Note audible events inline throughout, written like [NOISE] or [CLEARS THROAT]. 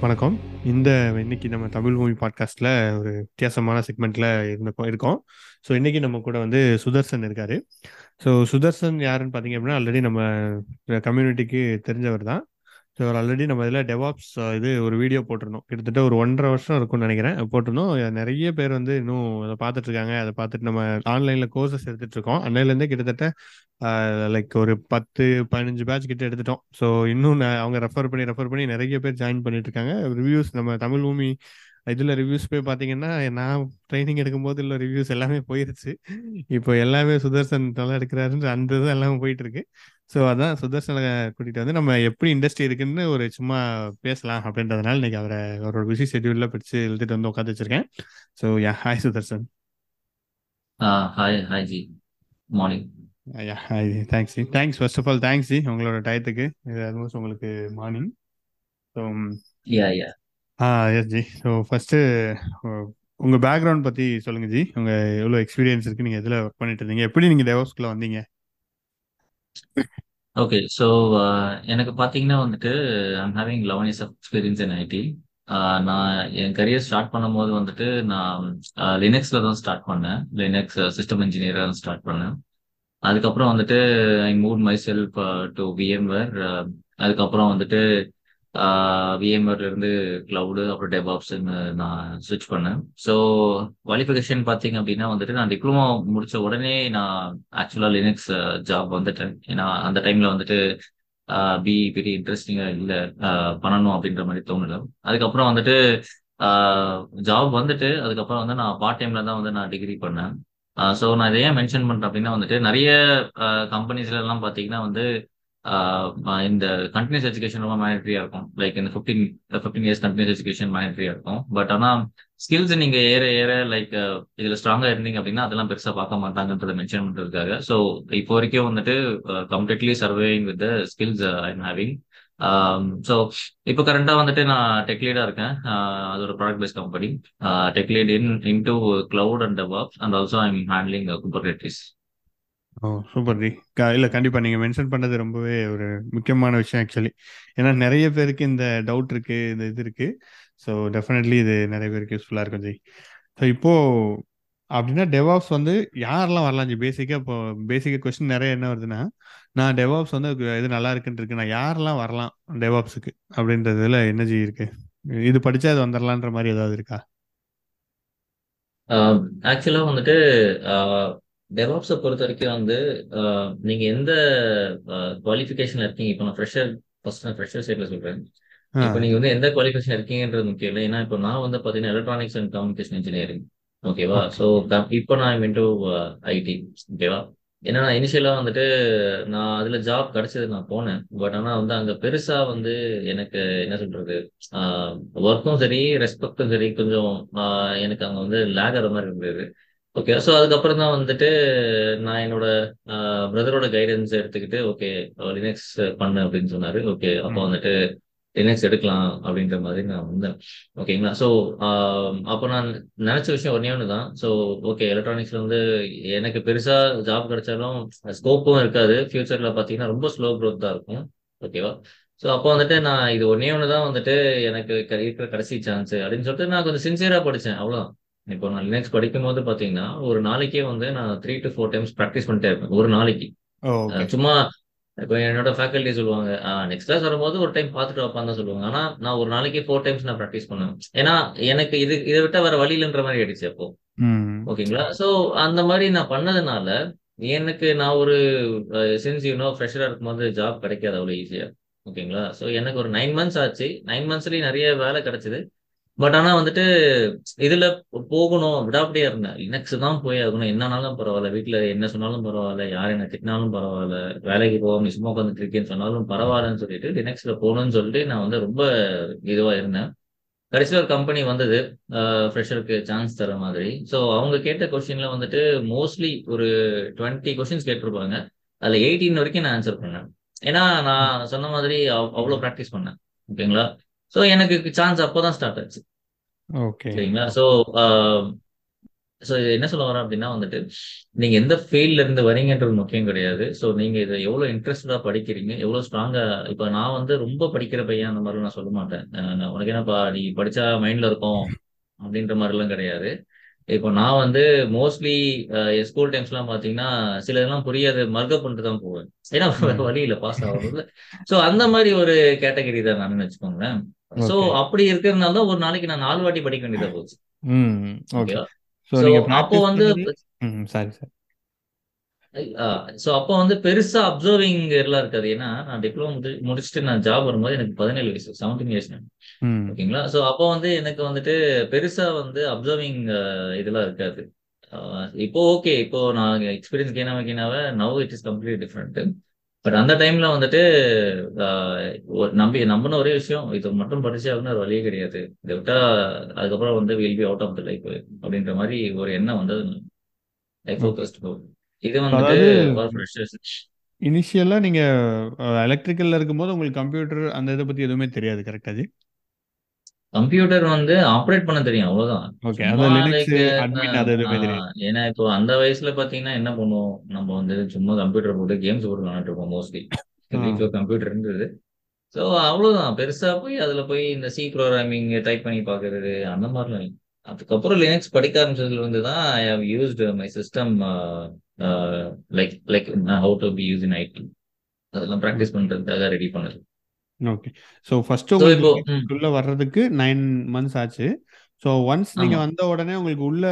வணக்கம். இந்த இன்னைக்கு நம்ம தமிழ் மூவி பாட்காஸ்ட்ல ஒரு வித்தியாசமான செக்மெண்ட்ல இருந்தோம் இருக்கோம். ஸோ இன்னைக்கு நம்ம கூட வந்து சுதர்சன் இருக்காரு. ஸோ சுதர்சன் யாருன்னு பார்த்தீங்க அப்படின்னா ஆல்ரெடி நம்ம கம்யூனிட்டிக்கு தெரிஞ்சவர் தான். ஸோ ஆல்ரெடி நம்ம இதில் டெவாப்ஸ் இது ஒரு வீடியோ போட்டிருந்தோம். கிட்டத்தட்ட ஒரு ஒன்றரை வருஷம் இருக்கும்னு நினைக்கிறேன். போட்டிருந்தோம். நிறைய பேர் வந்து இன்னும் அதை பார்த்துட்டு இருக்காங்க அதை பார்த்துட்டு நம்ம ஆன்லைனில் கோர்சஸ் எடுத்துட்டு இருக்கோம் அன்னையிலேருந்தே கிட்டத்தட்ட லைக் ஒரு பத்து பதினஞ்சு பேட்ச் கிட்ட எடுத்துட்டோம். ஸோ இன்னும் அவங்க ரெஃபர் பண்ணி ரெஃபர் பண்ணி நிறைய பேர் ஜாயின் பண்ணிட்டு இருக்காங்க ரிவ்யூஸ் நம்ம தமிழ் பூமி இதில் ரிவ்யூஸ் போய் பார்த்தீங்கன்னா நான் ட்ரைனிங் எடுக்கும்போது இல்லை ரிவ்யூஸ் எல்லாமே போயிருச்சு. இப்போ எல்லாமே சுதர்சன் நல்லா எடுக்கிறாருன்ற அந்த இது எல்லாமே போயிட்டு இருக்கு ஸோ அதான் சுதர்சனை கூட்டிட்டு வந்து நம்ம எப்படி இண்டஸ்ட்ரி இருக்குன்னு ஒரு சும்மா பேசலாம் அப்படின்றதுனால இன்னைக்கு அவரை அவரோட பிஸி ஷெட்யூலில் பிடிச்சு எழுதிட்டு வந்து உட்காந்து வச்சிருக்கேன். So yeah hi Sudarshan. Hi hi ji morning yeah hi thanks ji thanks first of all thanks ji உங்களோட டயத்துக்கு. இது ஆல்மோஸ்ட் உங்களுக்கு morning so yeah yeah ah yes ji so first உங்கள் பேக்ரவுண்ட் பற்றி சொல்லுங்க ஜி உங்கள் எவ்வளோ எக்ஸ்பீரியன்ஸ் இருக்கு நீங்கள் எதில் ஒர்க் பண்ணிட்டு இருந்தீங்க? எப்படி நீங்கள் டெவோஸ்குள்ளே வந்தீங்க? ஓகே ஸோ uh, எனக்கு பார்த்தீங்கன்னா வந்துட்டு I'm having eleven years of experience in IT நான் என் கரியர் ஸ்டார்ட் பண்ணும்போது வந்துட்டு நான் uh, லினக்ஸில் தான் ஸ்டார்ட் பண்ணேன். லினக்ஸ் சிஸ்டம் இன்ஜினியராக தான் ஸ்டார்ட் பண்ணேன். அதுக்கப்புறம் வந்துட்டு I move myself to VMware அதுக்கப்புறம் வந்துட்டு விஎம்வேர்ல இருந்து கிளவுடு அப்புறம் டெபாப்ஸ்ன்னு நான் ஸ்விட்ச் பண்ணேன். ஸோ குவாலிஃபிகேஷன் பார்த்தீங்க அப்படின்னா வந்துட்டு நான் டிப்ளமோ முடிச்ச உடனே நான் ஆக்சுவலாக லினக்ஸ் ஜாப் வந்துட்டேன். ஏன்னா அந்த டைம்ல வந்துட்டு பி பெரிய இன்ட்ரெஸ்டிங்காக இல்லை பண்ணணும் அப்படின்ற மாதிரி தோணல. அதுக்கப்புறம் வந்துட்டு ஜாப் வந்துட்டு அதுக்கப்புறம் வந்து நான் பார்ட் டைம்ல தான் வந்து நான் டிகிரி பண்ணேன். ஸோ நான் இதை ஏன் மென்ஷன் பண்றேன் அப்படின்னா வந்துட்டு நிறைய கம்பெனிஸ்ல எல்லாம் பார்த்தீங்கன்னா வந்து இந்த கண்டினியூஸ் எஜுகேஷன் ரொம்ப மேனிட்ரியா இருக்கும். லைக் இந்த fifteen fifteen years continuous education மேனிட்ரியா இருக்கும். பட் ஆனா ஸ்கில்ஸ் நீங்க ஏற ஏற லைக் இதுல ஸ்ட்ராங்கா இருந்தீங்க அப்படின்னா அதெல்லாம் பெருசா பார்க்க மாட்டாங்கன்றத மென்ஷன் பண்றதுக்காக. ஸோ இப்போ வரைக்கும் வந்துட்டு completely surviving with skills I am having so இப்போ கரண்டா வந்துட்டு நான் டெக் லீடா இருக்கேன். அது ஒரு product based company tech lead in in to cloud and DevOps and also I am handling Kubernetes oh super ji இல்ல இல்லை கண்டிப்பாக நீங்கள் மென்ஷன் பண்ணது ரொம்பவே ஒரு முக்கியமான விஷயம் ஆக்சுவலி ஏன்னா நிறைய பேருக்கு இந்த டவுட் இருக்கு இந்த இது இருக்கு. ஸோ டெஃபினெட்லி இது நிறைய பேருக்கு யூஸ்ஃபுல்லாக இருக்கும் ஜி. ஸோ இப்போ அப்படின்னா டெவாப்ஸ் வந்து யாரெல்லாம் வரலாம் ஜி? பேசிக்காக இப்போ பேசிக்காக கொஸ்டின் நிறைய என்ன வருதுன்னா நான் டெவாப்ஸ் வந்து இது நல்லா இருக்குன்னு இருக்கு நான் யாரெல்லாம் வரலாம் டெவாப்ஸுக்கு அப்படின்றதுல என்ன ஜி இருக்கு? இது படிச்சா அது வந்துடலான்ற மாதிரி ஏதாவது இருக்கா? ஆக்சுவலா வந்துட்டு டெவாப்ஸை பொறுத்த வரைக்கும் வந்து நீங்க எந்த குவாலிஃபிகேஷன்ல இருக்கீங்க? இப்போ நான் ஃப்ரெஷர் ஃபர்ஸ்ட் நான் ஃப்ரெஷர் சைட்ல சொல்றேன். இப்போ நீங்க வந்து எந்த குவாலிஃபிகேஷன் இருக்கீங்கன்றது முக்கியம் இல்லை. ஏன்னா இப்போ நான் வந்து பாத்தீங்கன்னா எலக்ட்ரானிக்ஸ் அண்ட் கம்யூனிகேஷன் இன்ஜினியரிங் ஓகேவா ஸோ இப்போ நான் இன்டூ ஐடி ஓகேவா ஏன்னா நான் இனிஷியலா வந்துட்டு நான் அதுல ஜாப் கிடைச்சது நான் போனேன். பட் ஆனா வந்து அங்க பெருசா வந்து எனக்கு என்ன சொல்றது? ஒர்க்கும் சரி ரெஸ்பெக்டும் சரி கொஞ்சம் எனக்கு அங்க வந்து லேக் ஆகிற மாதிரி இருந்தது. ஓகே ஸோ அதுக்கப்புறம் தான் வந்துட்டு நான் என்னோட பிரதரோட கைடன்ஸ் எடுத்துக்கிட்டு ஓகே லினக்ஸ் பண்ணு அப்படின்னு சொன்னாரு. ஓகே அப்போ வந்துட்டு லினக்ஸ் எடுக்கலாம் அப்படின்ற மாதிரி நான் வந்தேன். ஓகேங்களா ஸோ அப்போ நான் நினைச்ச விஷயம் ஒன்னே ஒன்று தான் ஸோ ஓகே எலக்ட்ரானிக்ஸ்ல வந்து எனக்கு பெருசா ஜாப் கிடைச்சாலும் ஸ்கோப்பும் இருக்காது. ஃபியூச்சர்ல பார்த்தீங்கன்னா ரொம்ப ஸ்லோ க்ரோத் தான் இருக்கும். ஓகேவா ஸோ அப்போ வந்துட்டு நான் இது ஒன்னே ஒன்று தான் வந்துட்டு எனக்கு இருக்கிற கடைசி சான்ஸ் அப்படின்னு சொல்லிட்டு நான் கொஞ்சம் சின்சியரா படித்தேன் அவ்வளோதான் இப்போ நான் லினக்ஸ் படிக்கும் போது பாத்தீங்கன்னா ஒரு நாளைக்கே வந்து நான் three to four times practice பண்ணிட்டே இருப்பேன் ஒரு நாளைக்கு. சும்மா இப்போ என்னோட ஃபேக்கல்ட்டி சொல்லுவாங்க நெக்ஸ்ட் கிளாஸ் வரும்போது ஒரு டைம் பார்த்துட்டு வைப்பான்னு சொல்லுவாங்க. ஆனா நான் ஒரு நாளைக்கு ஃபோர் டைம்ஸ் நான் ப்ராக்டிஸ் பண்ணுவேன். ஏன்னா எனக்கு இது இதை விட்டா வேற வழி இல்லைன்ற மாதிரி ஆயிடுச்சு அப்போ. ஓகேங்களா? ஸோ அந்த மாதிரி நான் பண்ணதுனால எனக்கு நான் ஒரு சின்ஸ் யூனோ ஃப்ரெஷரா இருக்கும்போது ஜாப் கிடைக்காது அவ்வளோ ஈஸியா ஓகேங்களா? ஸோ எனக்கு ஒரு நைன் மந்த்ஸ் ஆச்சு. நைன் மந்த்ஸ்லயும் நிறைய வேலை கிடைச்சது. பட் ஆனா வந்துட்டு இதுல போகணும் விடாப்படியா இருந்தேன் லினக்ஸ் தான் போய் ஆகணும். என்னன்னாலும் பரவாயில்ல. வீட்டுல என்ன சொன்னாலும் பரவாயில்ல. யார் என்ன திட்டினாலும் பரவாயில்ல. வேலைக்கு போகாம நீ சும்மா உட்காந்துட்டு இருக்கேன்னு சொன்னாலும் பரவாயில்லன்னு சொல்லிட்டு லினக்ஸ்ல போகணும்னு சொல்லிட்டு நான் வந்து ரொம்ப இதுவா இருந்தேன். கடைசியில் ஒரு கம்பெனி வந்தது. ஃப்ரெஷருக்கு சான்ஸ் தர மாதிரி. ஸோ அவங்க கேட்ட கொஸ்டின்ல வந்துட்டு மோஸ்ட்லி ஒரு டுவெண்ட்டி கொஸ்டின்ஸ் கேட்டிருப்பாங்க. அதுல எயிட்டீன் வரைக்கும் நான் ஆன்சர் பண்ணேன். ஏன்னா நான் சொன்ன மாதிரி அவ்வளோ ப்ராக்டிஸ் பண்ணேன். ஓகேங்களா? ஸோ எனக்கு சான்ஸ் அப்போதான் ஸ்டார்ட் ஆச்சு. ஓகே சரிங்களா? ஸோ ஸோ என்ன சொல்ல வரேன் அப்படின்னா வந்துட்டு நீங்க எந்த ஃபீல்ட்ல இருந்து வரீங்கன்றது முக்கியம் கிடையாது. ஸோ நீங்க இதை எவ்வளவு இன்ட்ரெஸ்டடா படிக்கிறீங்க எவ்வளவு ஸ்ட்ராங்கா இப்ப நான் வந்து ரொம்ப படிக்கிற பையன் அந்த மாதிரிலாம் நான் சொல்ல மாட்டேன். உனக்கு என்னப்பா நீ படிச்சா மைண்ட்ல இருக்கும் அப்படின்ற மாதிரிலாம் கிடையாது. இப்போ நான் வந்து மோஸ்ட்லி ஸ்கூல் டைம்ஸ் எல்லாம் பாத்தீங்கன்னா சில இதெல்லாம் புரியாது மர்க்கப் பண்ணிட்டு தான் போவேன். ஏன்னா. வழி இல்லை பாஸ் ஆகுறது ஸோ அந்த மாதிரி ஒரு கேட்டகரி தான் நான் வச்சுக்கோங்களேன். ஓகே அப்படி இருக்கிறதுனால தான் ஒரு நாளைக்கு நான் நாலு வாட்டி படிக்க வேண்டியதா போச்சு. அப்போ வந்து சாரி சார். ஸோ அப்போ வந்து பெருசா அப்சர்விங் எல்லாம் இருக்காது. ஏன்னா நான் டிப்ளமோ முடி முடிச்சுட்டு நான் ஜாப் வரும்போது எனக்கு பதினேழு வயசு செவன்டீன் இயர்ஸ் ஓகேங்களா? ஸோ அப்போ வந்து எனக்கு வந்துட்டு பெருசா வந்து அப்சர்விங் இதெல்லாம் இருக்காது. இப்போ ஓகே இப்போ நான் experience gain வைக்கினாவே now it is complete different but அந்த டைம்ல வந்துட்டு ஒரு நம்பி நம்பின ஒரே விஷயம் இது மட்டும் படிச்சா வந்து ஒரு வழியே கிடையாது. இதை விட்டா அதுக்கப்புறம் வந்து will be out of the life அப்படின்ற மாதிரி ஒரு எண்ணம் வந்து லைஃப் ஃபோக்கஸ்ட் இது வந்துட்டு இனிஷியலா நீங்க எலக்ட்ரிக்கல்ல இருக்கும்போது உங்களுக்கு கம்ப்யூட்டர் அந்த இதை பத்தி எதுவுமே தெரியாது கரெக்டா ஜி கம்ப்யூட்டர் வந்து ஆப்ரேட் பண்ண தெரியும் அவ்வளவுதான். ஏன்னா இப்போ அந்த வயசுல பாத்தீங்கன்னா என்ன பண்ணுவோம் நம்ம வந்து சும்மா கம்ப்யூட்டர் போட்டு கேம்ஸ் போட்டு விளையாண்டு இருப்போம் மோஸ்ட்லி ஆ. வீட்டில் கம்ப்யூட்டர் இருந்தது ஸோ அவ்வளவுதான். பெருசா போய் அதுல போய் இந்த சி ப்ரோக்ராமிங் டைப் பண்ணி பாக்குறது அந்த மாதிரிலாம் அதுக்கப்புறம் லினக்ஸ் படிக்க ஆரம்பிச்சதுல இருந்து தான் I have used my system like like how to be use in IT அதெல்லாம் ப்ராக்டிஸ் பண்றதுக்காக ரெடி பண்ணது. ஓகே ஸோ ஃபர்ஸ்ட் உங்களுக்கு உள்ள வர்றதுக்கு நைன் மந்த்ஸ் ஆச்சு. ஸோ ஒன்ஸ் நீங்க வந்த உடனே உங்களுக்கு உள்ள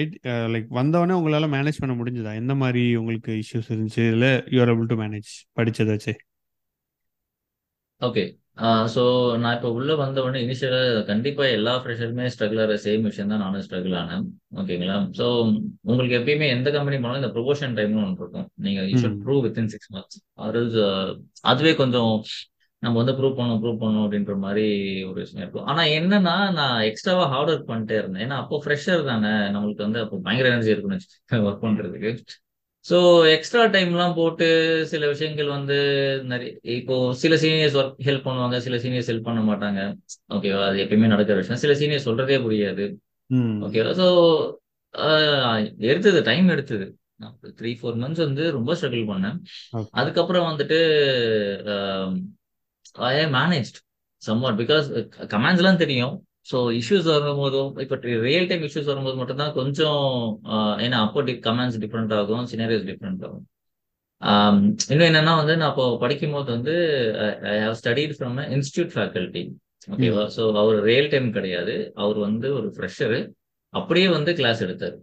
ஐடி லைக் வந்த உடனே உங்களால மேனேஜ் பண்ண முடிஞ்சதா? எந்த மாதிரி உங்களுக்கு இஷ்யூஸ் இருந்துச்சு? இல்ல யூஆர் ஏபிள் டு மேனேஜ் படிச்சதை வச்சு? ஓகே ஸோ நான் இப்போ உள்ள வந்த உடனே இனிஷியலாக கண்டிப்பாக எல்லா ஃப்ரெஷருமே ஸ்ட்ரகிள் ஆகிற சேம் விஷயம் தான் நானும் ஸ்ட்ரகிள் ஆனேன். ஓகேங்களா ஸோ உங்களுக்கு எப்பயுமே எந்த கம்பெனி போனாலும் இந்த ப்ரொமோஷன் டைம்னு ஒன்று இருக்கும். நீங்கள் you should prove within six months அது அதுவே கொஞ்சம் நம்ம வந்து ப்ரூவ் பண்ணணும் ப்ரூவ் பண்ணணும் அப்படின்ற மாதிரி ஒரு விஷயம் இருக்கும். ஆனால் என்னன்னா நான் எக்ஸ்ட்ராவா ஹார்ட் ஒர்க் பண்ணிட்டே இருந்தேன். ஏன்னா அப்போ ஃப்ரெஷர் தானே. நம்மளுக்கு வந்து அப்போ பயங்கர எனர்ஜி இருக்குன்னு ஒர்க் பண்ணுறதுக்கு ஸோ எக்ஸ்ட்ரா டைம்லாம் போட்டு சில விஷயங்கள் வந்து நிறைய இப்போ சில சீனியர்ஸ் ஒர்க் ஹெல்ப் பண்ணுவாங்க சில சீனியர்ஸ் ஹெல்ப் பண்ண மாட்டாங்க. ஓகேவா அது எப்பயுமே நடக்கிற விஷயம். சில சீனியர்ஸ் சொல்றதே புரியாது. ஓகேவா ஸோ எடுத்தது டைம் எடுத்தது. த்ரீ ஃபோர் மந்த்ஸ் வந்து ரொம்ப ஸ்ட்ரகிள் பண்ணேன். அதுக்கப்புறம் வந்துட்டு I manage somewhat because commands எல்லாம் தெரியும். ஸோ இஷ்யூஸ் வரும்போதும் இப்போ ரியல் டைம் இஷ்யூஸ் வரும்போது மட்டும்தான் கொஞ்சம் ஆஹ் ஏன்னா அப்போ கமாண்ட்ஸ் டிஃப்ரெண்ட் ஆகும் சினரியோஸ் டிஃப்ரெண்ட் ஆகும். ஆம், இன்னும் என்னன்னா வந்து நான் அப்போ படிக்கும் போது வந்து I have studied from institute faculty ஓகேவா ஸோ அவர் ரியல் டைம் கிடையாது. அவர் வந்து ஒரு ஃப்ரெஷரு அப்படியே வந்து கிளாஸ் எடுத்தார்.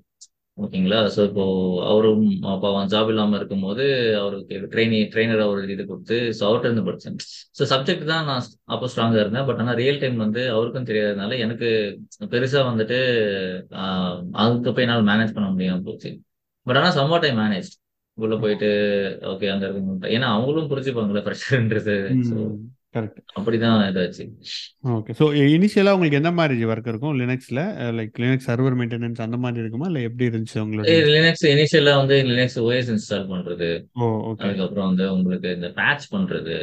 ஓகேங்களா? ஸோ இப்போ அவரும் அப்போ அவன் ஜாப் இல்லாமல் இருக்கும்போது அவருக்கு ட்ரெயினி ட்ரெயினர் அவர் இது கொடுத்து ஸோ அவர்கிட்ட இருந்து படித்தேன் ஸோ சப்ஜெக்ட் தான் நான் அப்போ ஸ்ட்ராங்காக இருந்தேன். பட் ஆனால் ரியல் டைம் வந்து அவருக்கும் தெரியாததுனால எனக்கு பெருசாக வந்துட்டு அதுக்கு போய் என்னால் மேனேஜ் பண்ண முடியாமல் போச்சு. பட் ஆனால் சம்மா டைம் மேனேஜ் உள்ள போயிட்டு ஓகே அங்க இருக்கு ஏன்னா அவங்களும் புரிஞ்சுப்பாங்கல்ல ம். கரெக்ட் அப்படிதான் இதாச்சு. ஓகே ஸோ இனிஷியலா உங்களுக்கு எந்த மாதிரி ஒர்க் இருக்கும்? லினக்ஸ்ல லைக் லினக்ஸ் சர்வர் மெயின்டெனன்ஸ் அந்த மாதிரி இருக்குமா? இல்லை எப்படி இருந்துச்சு உங்களுடைய லினக்ஸ் இனிஷியலா வந்து லினக்ஸ் ஓஎஸ் இன்ஸ்டால் பண்றது. அதுக்கப்புறம் வந்து உங்களுக்கு இந்த பேட்ச் பண்றது.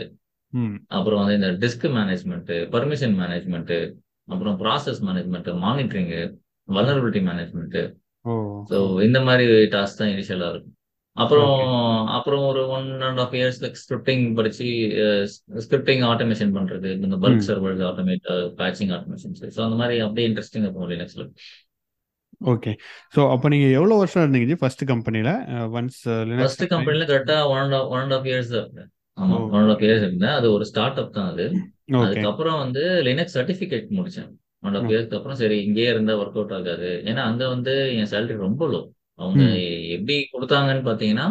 அப்புறம் வந்து இந்த டிஸ்க் மேனேஜ்மெண்ட் பர்மிஷன் மேனேஜ்மெண்ட் அப்புறம் process management monitoring vulnerability management so இந்த மாதிரி டாஸ்க் தான் இனிஷியலா இருக்கும். அப்புறம் அப்புறம் ஒரு one and half years scripting படிச்சு ஸ்கிரிப்டிங் ஆட்டோமேஷன் பண்றது இந்த bulk hmm. Servers automate patching automation so அந்த மாதிரி அப்படியே இன்ட்ரெஸ்டிங் இருக்கும் லினக்ஸ்ல ஓகே ஸோ அப்போ நீங்க எவ்வளோ வருஷம் இருந்தீங்க ஜி ஃபர்ஸ்ட் கம்பெனில ஒன்ஸ் ஃபர்ஸ்ட் கம்பெனில கரெக்டா one one and half years ஆமா ஒன் அண்ட் ஆஃப் இயர்ஸ் இருந்தேன். அது ஒரு ஸ்டார்ட் அப் தான் அது. அதுக்கப்புறம் வந்து லினக்ஸ் சர்டிஃபிகேட் முடிச்சேன். ஒன் ஆஃப் இயர்ஸ்க்கு அப்புறம் சரி இங்கேயே இருந்தா ஒர்க் அவுட் ஆகாது. ஏன்னா அங்க வந்து என் சேலரி ரொம்ப லோ அவங்க எப்படி கொடுத்தாங்கன்னு பாத்தீங்கன்னா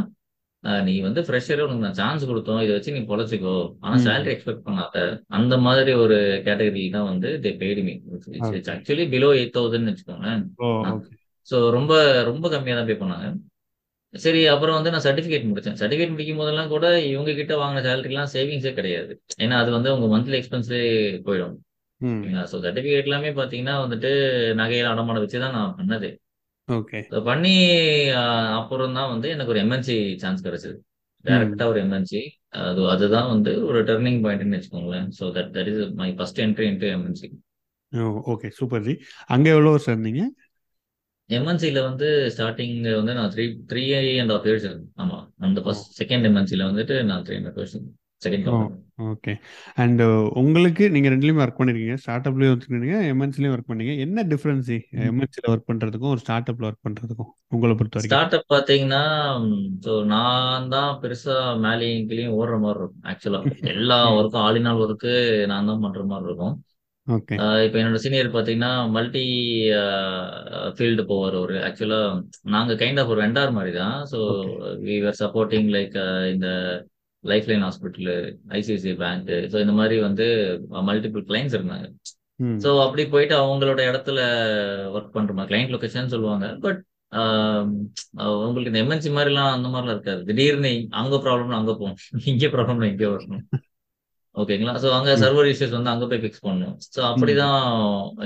நீ வந்து ஃப்ரெஷரே உனக்கு நான் சான்ஸ் கொடுத்தோம். இதை வச்சு நீ பொழைச்சிக்கோ. ஆனா சேலரி எக்ஸ்பெக்ட் பண்ணாத. அந்த மாதிரி ஒரு கேட்டகரி தான் வந்து they paid me okay actually below eight thousand வச்சுக்கோங்களேன். ஸோ ரொம்ப ரொம்ப கம்மியாக தான் பே பண்ணாங்க. சரி அப்புறம் வந்து நான் சர்டிஃபிகேட் முடிச்சேன் சர்டிஃபிகேட் முடிக்கும் போதெல்லாம் கூட இவங்க கிட்ட வாங்கின சேலரிலாம் சேவிங்ஸே கிடையாது. ஏன்னா அது வந்து உங்க மந்த்லி எக்ஸ்பென்ஸே போயிடும். ஸோ சர்டிஃபிகேட் எல்லாமே பார்த்தீங்கன்னா வந்துட்டு நகையில அடமானம் வச்சு தான் நான் பண்ணது. ஓகே. So பண்ணி அப்புறம் தான் வந்து எனக்கு ஒரு எம்என்சி சான்ஸ் கிடைச்சது. டேரக்டா ஒரு எம்என்சி அது அதுதான் வந்து ஒரு டர்னிங் பாயிண்ட்னு வச்சுக்கோங்களேன். So that that is my first entry into MNC okay. Super ji. அங்கே எவ்வளோ வருஷம் இருந்தீங்க? எம்என்சில வந்து ஸ்டார்டிங் வந்து நான் three three and half years ஆமா. அந்த ஃபர்ஸ்ட் செகண்ட் எம்என்சில வந்துட்டு நான் three and years second okay. And உங்களுக்கு நீங்க ரெண்டுலயுமே ஒர்க் பண்ணிருக்கீங்க. ஸ்டார்ட் அப்லயும் ஒர்க் பண்ணிருக்கீங்க எம்என்சிலயும் ஒர்க் பண்ணீங்க. என்ன டிஃபரன்ஸ் எம்என்சில ஒர்க் பண்றதுக்கும் ஒரு ஸ்டார்ட் அப்ல ஒர்க் பண்றதுக்கும் உங்களை பொறுத்த வரைக்கும்? ஸ்டார்ட் அப் பாத்தீங்கன்னா நான் தான் பெருசா மேலேயும் கீழேயும் ஓடுற மாதிரி இருக்கும் ஆக்சுவலா எல்லா ஒர்க்கும் ஆளினால் ஒர்க்கு நான் தான் பண்ற மாதிரி இருக்கும். இப்போ என்னோட சீனியர் பாத்தீங்கன்னா மல்டி ஃபீல்டு போவார் ஒரு ஆக்சுவலா நாங்க கைண்ட் ஆஃப் ஒரு வெண்டார் மாதிரி தான். So okay. We are supporting like இந்த Lifeline hospital ICICI bank so இந்த மாதிரி வந்து மல்டிபிள் கிளைண்ட்ஸ் இருந்தாங்க. ஸோ அப்படி போயிட்டு அவங்களோட இடத்துல ஒர்க் பண்ற மாதிரி கிளைண்ட் லொகேஷன் சொல்லுவாங்க பட் உங்களுக்கு இந்த எம்என்சி மாதிரிலாம் அந்த மாதிரிலாம் இருக்காது. திடீர்னு அங்க ப்ராப்ளம்னா அங்க போகணும். இங்கே ப்ராப்ளம்னா இங்கே வரணும். ஓகேங்களா ஸோ அங்க சர்வர் இஷ்யூஸ் வந்து அங்க போய் ஃபிக்ஸ் பண்ணணும். ஸோ அப்படிதான்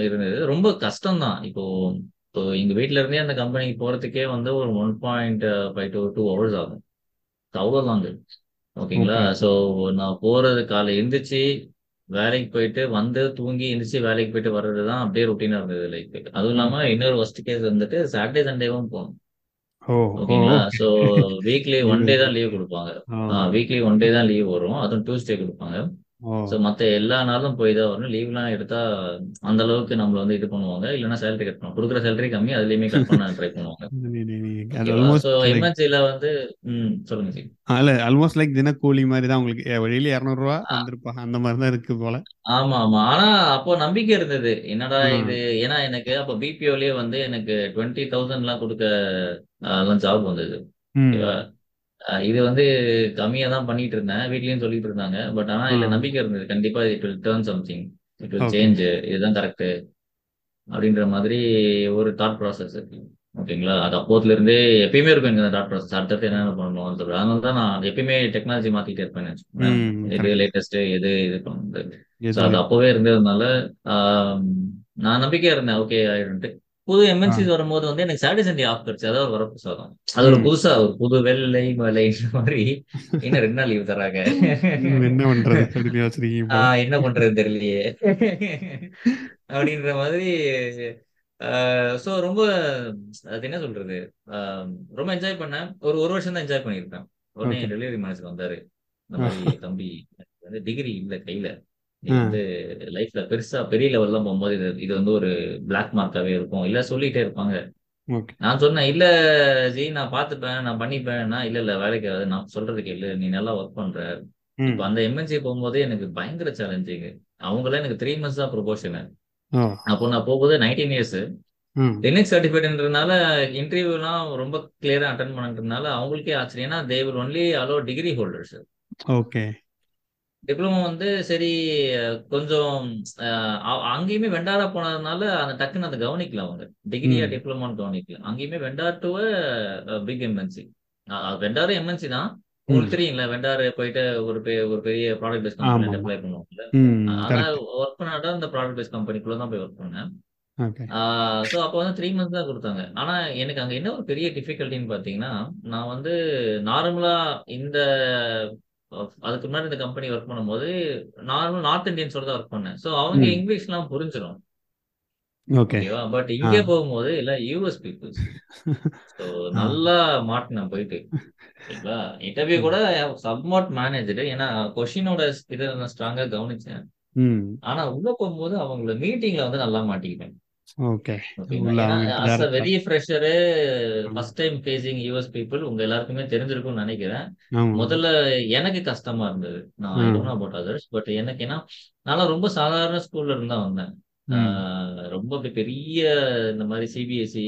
இருந்தது. ரொம்ப கஷ்டம் தான் இப்போ இப்போ எங்க வீட்ல இருந்தே அந்த கம்பெனிக்கு போறதுக்கே வந்து ஒரு one point five to two hours ஆகும். அவ்வளோதான் ஓகேங்களா? ஓகே ஸோ நான் போறது காலை எந்திரிச்சு வேலைக்கு போயிட்டு வந்து தூங்கி எந்திரிச்சு வேலைக்கு போயிட்டு வர்றது தான் அப்படியே ருட்டீனா இருந்தது லைக் அதுவும் இல்லாம இன்னொரு ஒஸ்ட் கேஸ் வந்துட்டு சாட்டர்டே சண்டேவும் போகணும். Oh oh. ஓகேங்களா? Okay so weekly one day தான் லீவ் கொடுப்பாங்க. ஆ. வீக்லி ஒன் டே தான் லீவ் வரும். அதுவும் டியூஸ்டே கொடுப்பாங்க. ஸோ மற்ற எல்லா நாளும் போய் தான் வரணும். லீவ்லாம் எடுத்தா அந்த அளவுக்கு நம்மள வந்து இது பண்ணுவாங்க. இல்லைன்னா சேலரி கட் பண்ணுவாங்க. கொடுக்குற சேலரி கம்மி அதுலயுமே கட் பண்ண ட்ரை பண்ணுவாங்க. [LAUGHS] ஸோ வந்து ம் சொல்லுங்க ஜி அல்ல ஆல்மோஸ்ட் லைக் தினக்கூலி மாதிரி தான் உங்களுக்கு வெளியில இரநூறுவா ஆ, வந்திருப்பா. அந்த மாதிரி தான் இருக்கு போல. ஆமா ஆமா. ஆனா அப்போ நம்பிக்கை இருந்தது. என்னடா இது? ஏன்னா எனக்கு அப்போ பிபிஓலயே வந்து எனக்கு டுவெண்ட்டி தௌசண்ட் எல்லாம் கொடுக்க ஜாப் வந்தது. இது வந்து கம்மியா தான் பண்ணிட்டு இருந்தேன். வீட்லயும் சொல்லிட்டு இருந்தாங்க. பட் ஆனா இதுல நம்பிக்கை இருந்தது. கண்டிப்பா it will turn something it will change இதுதான் கரெக்ட் அப்படின்ற மாதிரி ஒரு தாட் ப்ராசஸ் ஓகேங்களா? அது அப்போதுல இருந்தே எப்பயுமே இருக்கும் எனக்கு தாட் ப்ராசஸ் அடுத்தடுத்து என்னென்ன பண்ணணும் சொல்றது அதனால தான் நான் எப்பயுமே டெக்னாலஜி மாத்திட்டே இருப்பேன் எது லேட்டஸ்ட் எது இது பண்ணுறது. அது அப்போவே இருந்ததுனால நான் நம்பிக்கையா இருந்தேன். ஓகே ஆயிடும்ட்டு. புது எம்என்சிஸ் வரும்போது வந்து எனக்கு சாட்டர்டே சண்டே ஆஃப் கிடைச்சு அதாவது ஒரு வரப்பிரசாதம் அது ஒரு புதுசா ஒரு புது வெள்ளை மலை மாதிரி. இன்னும் ரெண்டு நாள் லீவ் தராங்க என்ன பண்றது? என்ன பண்றது தெரியலையே. அப்படின்ற மாதிரி ஸோ ரொம்ப அது என்ன சொல்றது? ரொம்ப என்ஜாய் பண்ணேன். ஒரு ஒரு வருஷம் தான் என்ஜாய் பண்ணியிருப்பேன். உடனே டெலிவரி மேனேஜர் வந்தாரு. இந்த ஆ. மாதிரி தம்பி வந்து டிகிரி இல்ல கையில. நீ வந்து லைஃப்ல பெருசா பெரிய லெவல்லாம் போகும்போது இது இது வந்து ஒரு பிளாக் மார்க்காவே இருக்கும். இல்ல சொல்லிட்டே இருப்பாங்க. நான் சொன்னேன் இல்ல ஜி நான் பார்த்துப்பேன் நான் பண்ணிப்பேன்னா இல்ல இல்ல வேலைக்கு ஆகாது நான் சொல்றதுக்கு இல்ல நீ நல்லா ஒர்க் பண்ற. இப்ப அந்த எம்என்சி போகும்போதே எனக்கு பயங்கர சேலஞ்சிங் அவங்களே எனக்கு த்ரீ மந்த்ஸ் தான் ப்ரொபோஷன் அப்போ நான் போகும்போது நைன்டீன் இயர்ஸ் லினக்ஸ் சர்டிஃபிகேட்ன்றதுனால இன்டர்வியூலாம் ரொம்ப கிளியரா அட்டன் பண்ணுறதுனால அவங்களுக்கே ஆச்சரியம். ஏன்னா they will only allow degree holders okay. Diploma வந்து சரி கொஞ்சம் அங்கேயுமே வெண்டாரா போனதுனால அந்த டக்குன்னு அதை கவனிக்கல அவங்க. டிகிரியா டிப்ளமோன்னு கவனிக்கல. அங்கேயுமே வெண்டார் டு பிக் எம்என்சி வெண்டாரும் எம்என்சி தான். உங்களுக்கு தெரியுங்களா வெண்டார் போயிட்டு ஒரு பெ- ஒரு பெரிய ப்ராடக்ட் பேஸ் கம்பெனி அப்ளை பண்ணுவாங்கல்ல. ஆனா ஒர்க் பண்ணாட்டா அந்த ப்ராடக்ட் பேஸ் கம்பெனிக்குள்ள தான் போய் ஒர்க் பண்ணேன். ஸோ அப்போ வந்து த்ரீ மந்த்ஸ் தான் கொடுத்தாங்க. ஆனா எனக்கு அங்க என்ன ஒரு பெரிய டிஃபிகல்ட்டின்னு பாத்தீங்கன்னா நான் வந்து நார்மலா இந்த அதுக்கு முன்னாடி இந்த கம்பெனி ஒர்க் பண்ணும்போது நார்மல் நார்த் இந்தியன்ஸோட தான் ஒர்க் பண்ணேன். ஸோ அவங்க இங்கிலீஷ்லாம் புரிஞ்சிடும் ஓகே ஓகேவா பட் இங்கே போகும்போது எல்லாம் யூஎஸ் பீப்புள்ஸ் ஸோ நல்லா மாட்டினேன் போயிட்டு. ஓகேங்களா இன்டர்வியூ கூட சப்மாட் மேனேஜர் ஏன்னா கொஷினோட இதை நான் ஸ்ட்ராங்கா கவனிச்சேன். ஆனா உள்ள போகும்போது அவங்கள மீட்டிங்ல வந்து நல்லா மாட்டிக்கிட்டேன். Okay. As a very fresher first time facing US people உங்க எல்லாருக்குமே தெரிஞ்சிருக்கும்னு நினைக்கிறேன். முதல்ல எனக்கு கஷ்டமா இருந்தது. நான் ஐ டோன்ட் அதர்ஸ் பட் எனக்கு ஏன்னா நான் ரொம்ப சாதாரண ஸ்கூல்ல இருந்து தான் வந்தேன். ரொம்ப பெரிய இந்த மாதிரி சிபிஎஸ்இ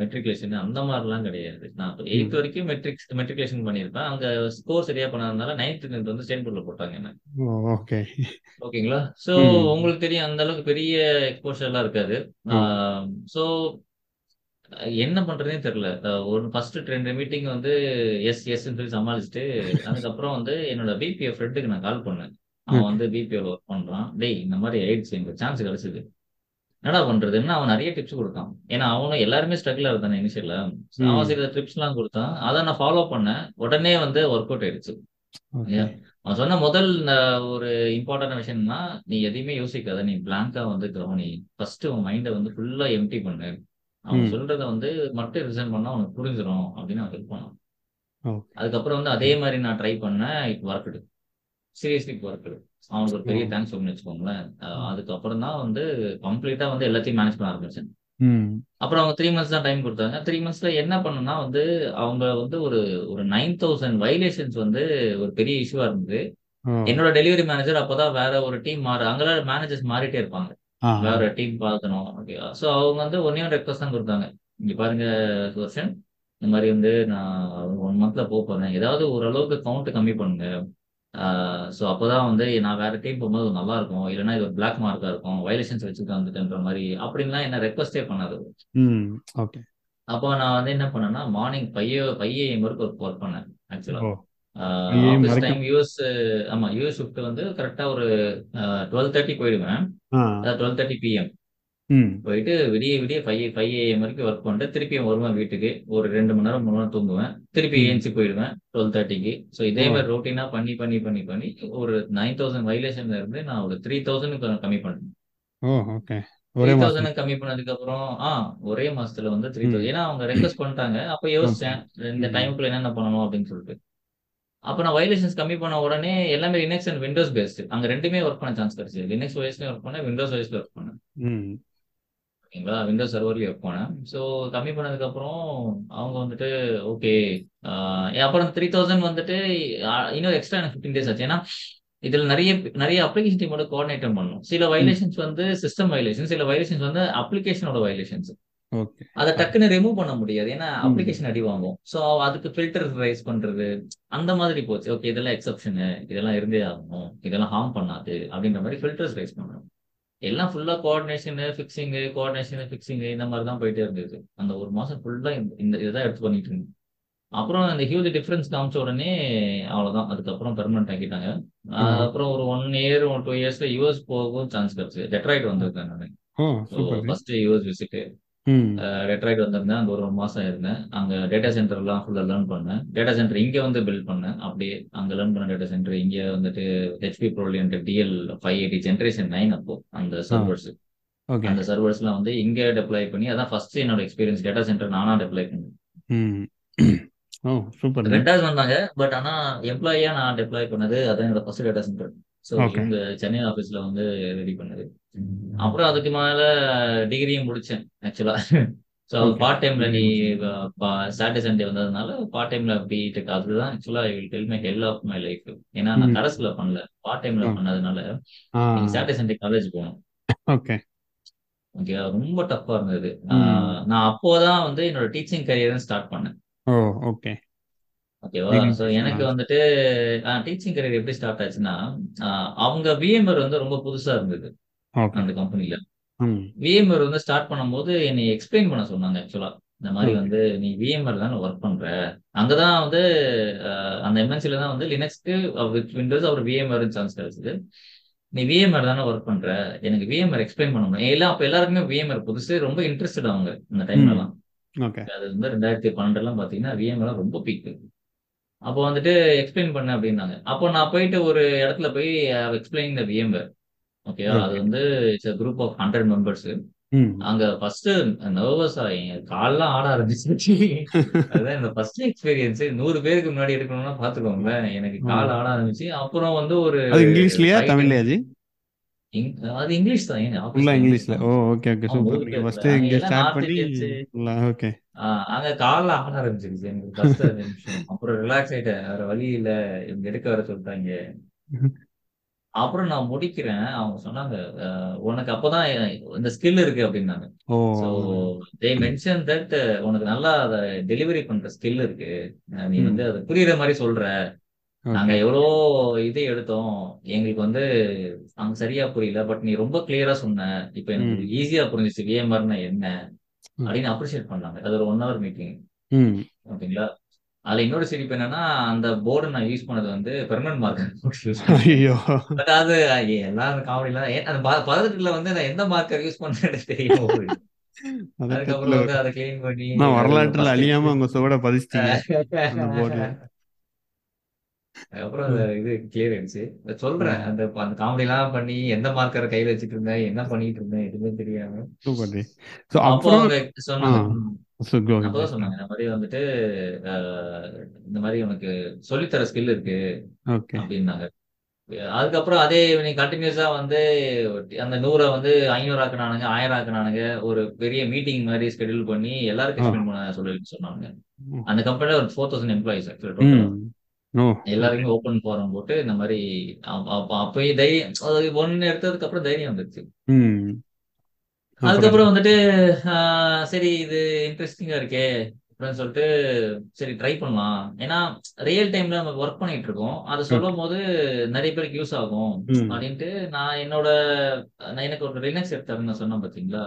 மெட்ரிகுலேஷன் அந்த மாதிரிலாம் கிடையாது. நான் ம். எயித் வரைக்கும் மெட்ரிக் மெட்ரிகுலேஷன் பண்ணியிருப்பேன். அங்க ஸ்கோர் சரியா பண்ணாதனால நைன்த் டென்த் வந்து ஸ்டேட் போர்ட்ல போட்டாங்க என்ன. ஓகே. ஓகேங்களா? ஸோ உங்களுக்கு தெரியும் அந்த அளவுக்கு பெரிய எக்ஸ்போஷர்லாம் இருக்காது. ஸோ என்ன பண்றதுனே தெரியல. ஒரு ஃபர்ஸ்ட் ரெண்டு மீட்டிங் வந்து எஸ் எஸ்ன்னு சொல்லி சமாளிச்சுட்டு அதுக்கப்புறம் வந்து என்னோட பிபிஎஃப் ஃப்ரெண்டுக்கு நான் கால் பண்ணேன். அவன் வந்து பிபிஎல் ஒர்க் பண்றான். டேய் இந்த மாதிரி ஆயிடுச்சு எனக்கு சான்ஸ் கிடைச்சது. என்னடா பண்றதுன்னா அவன் நிறைய டிப்ஸ் கொடுத்தான் ஏன்னா அவனும் எல்லாருமே ஸ்ட்ரகிள் இருந்தானே இனிஷியல்ல அவன் சில டிப்ஸ் எல்லாம் கொடுத்தான். அதை நான் ஃபாலோ பண்ணேன். உடனே வந்து ஒர்க் அவுட் ஆயிடுச்சு. அவன் சொன்ன முதல் ஒரு இம்பார்ட்டன்ட் விஷயம்னா நீ எதையுமே யோசிக்காத. நீ பிளாங்கா வந்து கவனி ஃபர்ஸ்ட் உன் மைண்டை வந்து ஃபுல்லா எம்டி பண்ணு. ம். சொல்றத வந்து மட்டும் ரிசைன் பண்ணா உனக்கு புரிஞ்சிடும் அப்படின்னு அவன் ஹெல்ப் பண்ணான். அதுக்கப்புறம் வந்து அதே மாதிரி நான் ட்ரை பண்ணேன். இட் ஒர்க்குடு சீரியஸ்லி ஒர்க்குடு அவனுக்கு ஒரு பெரிய தேங்க்ஸ் சொல்லணும்னு வச்சுக்கோங்களேன். அதுக்கப்புறம் தான் வந்து கம்ப்ளீட்டா வந்து எல்லாத்தையும் மேனேஜ் பண்ண ஆரம்பிச்சேன். அப்புறம் அவங்க த்ரீ மந்த்ஸ் தான் டைம் கொடுத்தாங்க. த்ரீ மந்த்ஸ்ல என்ன பண்ணுனா வந்து அவங்க வந்து ஒரு ஒரு நைன் தௌசண்ட் வைலேஷன்ஸ் வந்து ஒரு பெரிய இஷ்யூவா இருந்தது. என்னோட டெலிவரி மேனேஜர் அப்பதான் வேற ஒரு டீம் மாறு அங்கெல்லாம் மேனேஜர்ஸ் மாறிட்டே இருப்பாங்க. வேற டீம் பார்க்கணும். ஓகேவா ஸோ அவங்க வந்து ஒன்னே ஒரு ரெக்வஸ்ட் தான் கொடுத்தாங்க. இங்க பாருங்க சுதர்ஷன் இந்த மாதிரி வந்து நான் ஒன் மந்த்ல போக போறேன். ஏதாவது ஓரளவுக்கு கவுண்ட் கம்மி பண்ணுங்க. ஸோ அப்போதான் வந்து நான் வேற டீம் போகும்போது நல்லா இருக்கும். இல்லைன்னா இது ஒரு பிளாக் மார்க்கா இருக்கும். வயலேஷன்ஸ் வச்சுட்டு வந்துட்டுன்ற மாதிரி அப்படின்லாம் என்ன ரெக்வஸ்டே பண்ணாது. ஓகே அப்போ நான் வந்து என்ன பண்ணேன்னா மார்னிங் பைய பைய வரைக்கும் ஒரு ஒர்க் பண்ணேன் ஆக்சுவலா ஓ. I am office time US ஆமா யூஎஸ் ஷிஃப்ட் வந்து கரெக்டா ஒரு டுவெல் தேர்ட்டி போயிடுவேன். Twelve thirty PM hmm. போயிட்டு விடிய விடிய ஃபைவ் ஃபைவ் ஏஎம் வரைக்கும் ஒர்க் பண்ணிட்டு திருப்பி வருவேன் வீட்டுக்கு. ஒரு ரெண்டு மணி நேரம் மூணு மணி நேரம் தூங்குவேன். திருப்பி ம். ஏஞ்சி போயிடுவேன் டுவெல் தேர்ட்டிக்கு ஸோ இதே ஓ. மாதிரி ரொட்டீனா பண்ணி பண்ணி பண்ணி பண்ணி ஒரு நைன் தௌசண்ட் வைலேஷன்ல இருந்து நான் ஒரு த்ரீ தௌசண்ட் கம்மி பண்ணேன் ஓ ஓகே. த்ரீ ஒரே மாசம் தௌசண்ட் கம்மி பண்ணதுக்கு அப்புறம் ஆ ஒரே மாசத்துல வந்து த்ரீ ம். தௌசண்ட் ஏன்னா அவங்க ரெக்வஸ்ட் பண்ணிட்டாங்க. அப்ப ஓகே. யோசிச்சேன் இந்த ம். டைமுக்குள்ள என்னென்ன பண்ணணும் அப்படின்னு சொல்லிட்டு. அப்ப நான் வைலேஷன்ஸ் கம்மி பண்ண உடனே எல்லாமே லினக்ஸ் அண்ட் விண்டோஸ் பேஸ்டு அங்க ரெண்டுமே ஒர்க் பண்ண சான்ஸ் கிடைச்சது. லினக்ஸ் ஓஎஸ்லயும் ஒர்க் பண்ணேன் விண்டோஸ் ஓஎஸ்ல ஒர்க் பண்ணேன். ம். ஓகேங்களா? விண்டோஸ் சர்வர்லயும் பண்ணேன் ஸோ கம்மி பண்ணதுக்கு அப்புறம் அவங்க வந்துட்டு ஓகே அப்புறம் த்ரீ தௌசண்ட் வந்துட்டு இன்னும் எக்ஸ்ட்ரா எனக்கு ஃபிஃப்டீன் டேஸ் ஆச்சு. ஏன்னா இதுல நிறைய நிறைய அப்ளிகேஷன் டீமோட கோஆர்டினேட்டர் பண்ணணும். சில வைலேஷன்ஸ் வந்து சிஸ்டம் வைலேஷன் சில வைலேஷன்ஸ் வந்து அப்ளிகேஷனோட வைலேஷன்ஸ் ஓகே அதை டக்குன்னு ரிமூவ் பண்ண முடியாது. ஏன்னா அப்ளிகேஷன் அடி வாங்கும். ஸோ அதுக்கு ஃபில்டர் ரைஸ் பண்றது அந்த மாதிரி போச்சு. ஓகே இதெல்லாம் எக்ஸப்ஷனு இதெல்லாம் இருந்தே ஆகணும். இதெல்லாம் ஹார்ம் பண்ணாது அப்படின்ற மாதிரி ஃபில்டர்ஸ் ரைஸ் பண்ணணும். எல்லாம் ஃபுல்லா கோஆர்டினேஷனு ஃபிக்ஸிங்கு கோஆர்டினேஷன் ஃபிக்ஸிங்கு இந்த மாதிரி தான் போயிட்டே இருந்தது. அந்த ஒரு மாசம் ஃபுல்லா இந்த இதான் எடுத்து பண்ணிட்டு இருந்தேன். அப்புறம் இந்த ஹியூஜ் டிஃபரன்ஸ் காமிச்ச உடனே அவ்வளவுதான். அதுக்கப்புறம் பெர்மனன்ட் ஆக்கிட்டாங்க. அப்புறம் ஒரு ஒன் இயர் ஒன் டூ இயர்ஸ்ல யூஎஸ் போகவும் சான்ஸ் கிடைச்சு டெட்ராய்ட் வந்திருக்கேன் நான். First US visit hmm Detroit வந்திருந்தேன். அங்க ஒரு மாசம் இருந்தேன். அங்க டேட்டா சென்டர்லாம் ஃபுல்லா லேர்ன் பண்ணேன். டேட்டா சென்டர் இங்க வந்து பில்ட் பண்ணேன். அப்படியே அங்க லேர்ன் பண்ண டேட்டா சென்டர் இங்க வந்துட்டு HP ProLiant DL five eighty generation nine அப்போ அந்த சர்வர்ஸ் அந்த சர்வர்ஸ்லாம் வந்து இங்க டெப்ளாய் பண்ணி அதான் ஃபர்ஸ்ட் என்னோட எக்ஸ்பீரியன்ஸ் டேட்டா சென்டர் நானா டெப்ளாய் பண்ணேன். சூப்பர் [CLEARS THROAT] ரெண்டாவது வந்தாங்க. பட் ஆனா எம்ப்ளாயியா நான் டெப்ளாய் பண்ணது அதான் என்னோட first data centre so okay இவங்க சென்னை ஆஃபீஸ்ல வந்து ரெடி பண்ணது. அப்புறம் அதுக்கு மேல டிகிரியும் முடிச்சேன் ஆக்சுவலா ஸோ பார்ட் டைம்ல நீ சாட்டர்டே சண்டே வந்ததுனால பார்ட் டைம்ல பிடெக் அதுதான் ஆக்சுவலா I will tell my hell of my life ஏன்னா நான் கரஸ்ல பண்ணல. பார்ட் டைம்ல பண்ணதுனால சாட்டர்டே சண்டே காலேஜ் போகணும். ஓகே ஓகே ரொம்ப டஃப்பா இருந்தது. நான் அப்போதான் வந்து என்னோட டீச்சிங் கரியர் ஸ்டார்ட் பண்ணேன். ஓ ஓகே ஓகேவா ஸோ எனக்கு வந்துட்டு டீச்சிங் கரியர் எப்படி ஸ்டார்ட் ஆச்சுன்னா அவங்க விஎம்ஆர் வந்து ரொம்ப புதுசா இருந்தது அந்த கம்பெனில விஎம்ஆர் வந்து ஸ்டார்ட் பண்ணும்போது என்னை எக்ஸ்பிளைன் பண்ண சொன்னாங்க ஆக்சுவலா இந்த மாதிரி வந்து நீ விஎம்ஆர் தானே ஒர்க் பண்ற? அங்கதான் வந்து அந்த எம்என்சில தான் வந்து லினக்ஸ்க்கு வித் விண்டோஸ் அவர் விஎம்ஆர் சான்ஸ் கிடைச்சது. நீ விஎம்ஆர் தானே ஒர்க் பண்ற? எனக்கு விஎம்ஆர் எக்ஸ்பிளைன் பண்ண முடியும் எல்லாம் அப்ப எல்லாருக்குமே விஎம்ஆர் புதுசு ரொம்ப இன்ட்ரெஸ்டட் அவங்க இந்த டைம்ல ம். எல்லாம் ஓகே அது வந்து ரெண்டாயிரத்தி பன்னெண்டுலாம் பாத்தீங்கன்னா விஎம்ஆர் ரொம்ப பீக் அப்போ வந்துட்டு எக்ஸ்பிளைன் பண்ண அப்படின்னாங்க. அப்போ நான் போயிட்டு ஒரு இடத்துல போய் எக்ஸ்பிளைன் த விஎம்ஆர் ஓகேவா அது வந்து it's group of hundred members அங்க ஃபர்ஸ்ட் நர்வஸ் ஆகி கால்லாம் ஆட ஆரம்பிச்சிருச்சு. [LAUGHS] அதுதான் இந்த ஃபர்ஸ்ட் எக்ஸ்பீரியன்ஸ் நூறு பேருக்கு முன்னாடி எடுக்கணும்னா பாத்துக்கோங்களேன். எனக்கு கால் ஆட ஆரம்பிச்சு அப்புறம் வந்து ஒரு இங்கிலீஷ்லயா தமிழ்லயா அது இங்கிலீஷ் தான் ஃபுல்லா இங்கிலீஷ் இங்கிலீஷ்ல. ஓ ஓகே ஓகே சூப்பர் நீங்க பேர் ஃபர்ஸ்ட் இங்க ஸ்டார்ட் பண்ணி ஓகே அங்க கால்ல ஆட ஆரம்பிச்சிருச்சு எனக்கு ஃபர்ஸ்ட் நிமிஷம். அப்புறம் ரிலாக்ஸ் ஆயிட்டேன் வேற வழி இல்ல இவங்க எடுக்க வர சொல்லிட்டாங்க? அப்புறம் நான் முடிக்கிறேன் அவங்க சொன்னாங்க "அஹ், உனக்கு அப்பதான் இந்த ஸ்கில் இருக்கு அப்படின்னாங்க தே மென்ஷன் தட் உனக்கு நல்லா அதை டெலிவரி பண்ற ஸ்கில் இருக்கு. நீ வந்து அது புரியுற மாதிரி சொல்ற. நாங்க ஓகே. எவ்வளோ இது எடுத்தோம் எங்களுக்கு வந்து அங்க சரியா புரியல. பட் நீ ரொம்ப கிளியரா சொன்ன இப்போ எனக்கு ம். ஈஸியா புரிஞ்சிச்சு விஎம்ஆர்னா என்ன ம். அப்படின்னு அப்ரிஷியேட் பண்ணாங்க. அது ஒரு ஒன் ஹவர் மீட்டிங் ம். ஓகேங்களா? அதுல இன்னொரு சிரிப்பு என்னன்னா அந்த போர்டு நான் யூஸ் பண்ணது வந்து பெர்மனன்ட் மார்க்கர் யூஸ் பண்ணேன் ஐயோ. பட் அது எல்லாரும் காமெடிலாம் அந்த ப- பதட்டத்துல வந்து நான் எந்த மார்க்கர் யூஸ் பண்ணேன்னு தெரியாம போயிடுச்சு அதுக்கப்புறம் வந்து அதை கிளீன் பண்ணி நான் அது வரலாற்றுல ஃபர்ஸ்ட் அழியாம உங்க சுவட பதிச்சிட்டீங்க அந்த போர்டுல அதுக்கப்புறம் அந்த இது கிளியர் ஆயிடுச்சு சொல்றேன். அந்த அந்த காமெடி எல்லாம் பண்ணி எந்த மார்க்கரை கையில வச்சுட்டு இருந்தேன்? என்ன பண்ணிட்டு இருந்தேன்? எதுவுமே தெரியாம. அப்புறம் சொன்னாங்க. அப்பதான் இந்த மாதிரி வந்துட்டு இந்த மாதிரி உனக்கு சொல்லித்தர ஸ்கில் இருக்கு அப்படின்னாங்க. அதுக்கப்புறம் அதே நீ கண்டினியூஸா வந்து அந்த நூறை வந்து ஐநூறு ஆக்குனானுங்க ஆயிரம் ஆக்குனானுங்க. ஒரு பெரிய மீட்டிங் மாதிரி ஸ்கெடியூல் பண்ணி எல்லாருக்கும் எக்ஸ்பிளைன் பண்ண சொல்லி சொன்னாங்க. அந்த கம்பெனில ஒரு four thousand employees actually. Oh. Okay எல்லாருக்குமே ஓப்பன் ஃபாரம் போட்டு இந்த மாதிரி அப்ப அப்ப அப்பயே தைரியம் அது ஒன்னு எடுத்ததுக்கு அப்புறம் தைரியம் வந்துருச்சு. அதுக்கப்புறம் வந்துட்டு சரி இது இன்ட்ரெஸ்டிங்கா இருக்கே அப்படின்னு சொல்லிட்டு சரி ட்ரை பண்ணலாம். ஏன்னா ரியல் டைம்ல நம்ம ஒர்க் பண்ணிட்டு இருக்கோம். அதை சொல்லும் போது நிறைய பேருக்கு யூஸ் ஆகும் அப்படின்ட்டு நான் என்னோட நான் எனக்கு ஒரு லினக்ஸ் எடுத்தாருன்னு நான் சொன்னேன் பாத்தீங்களா?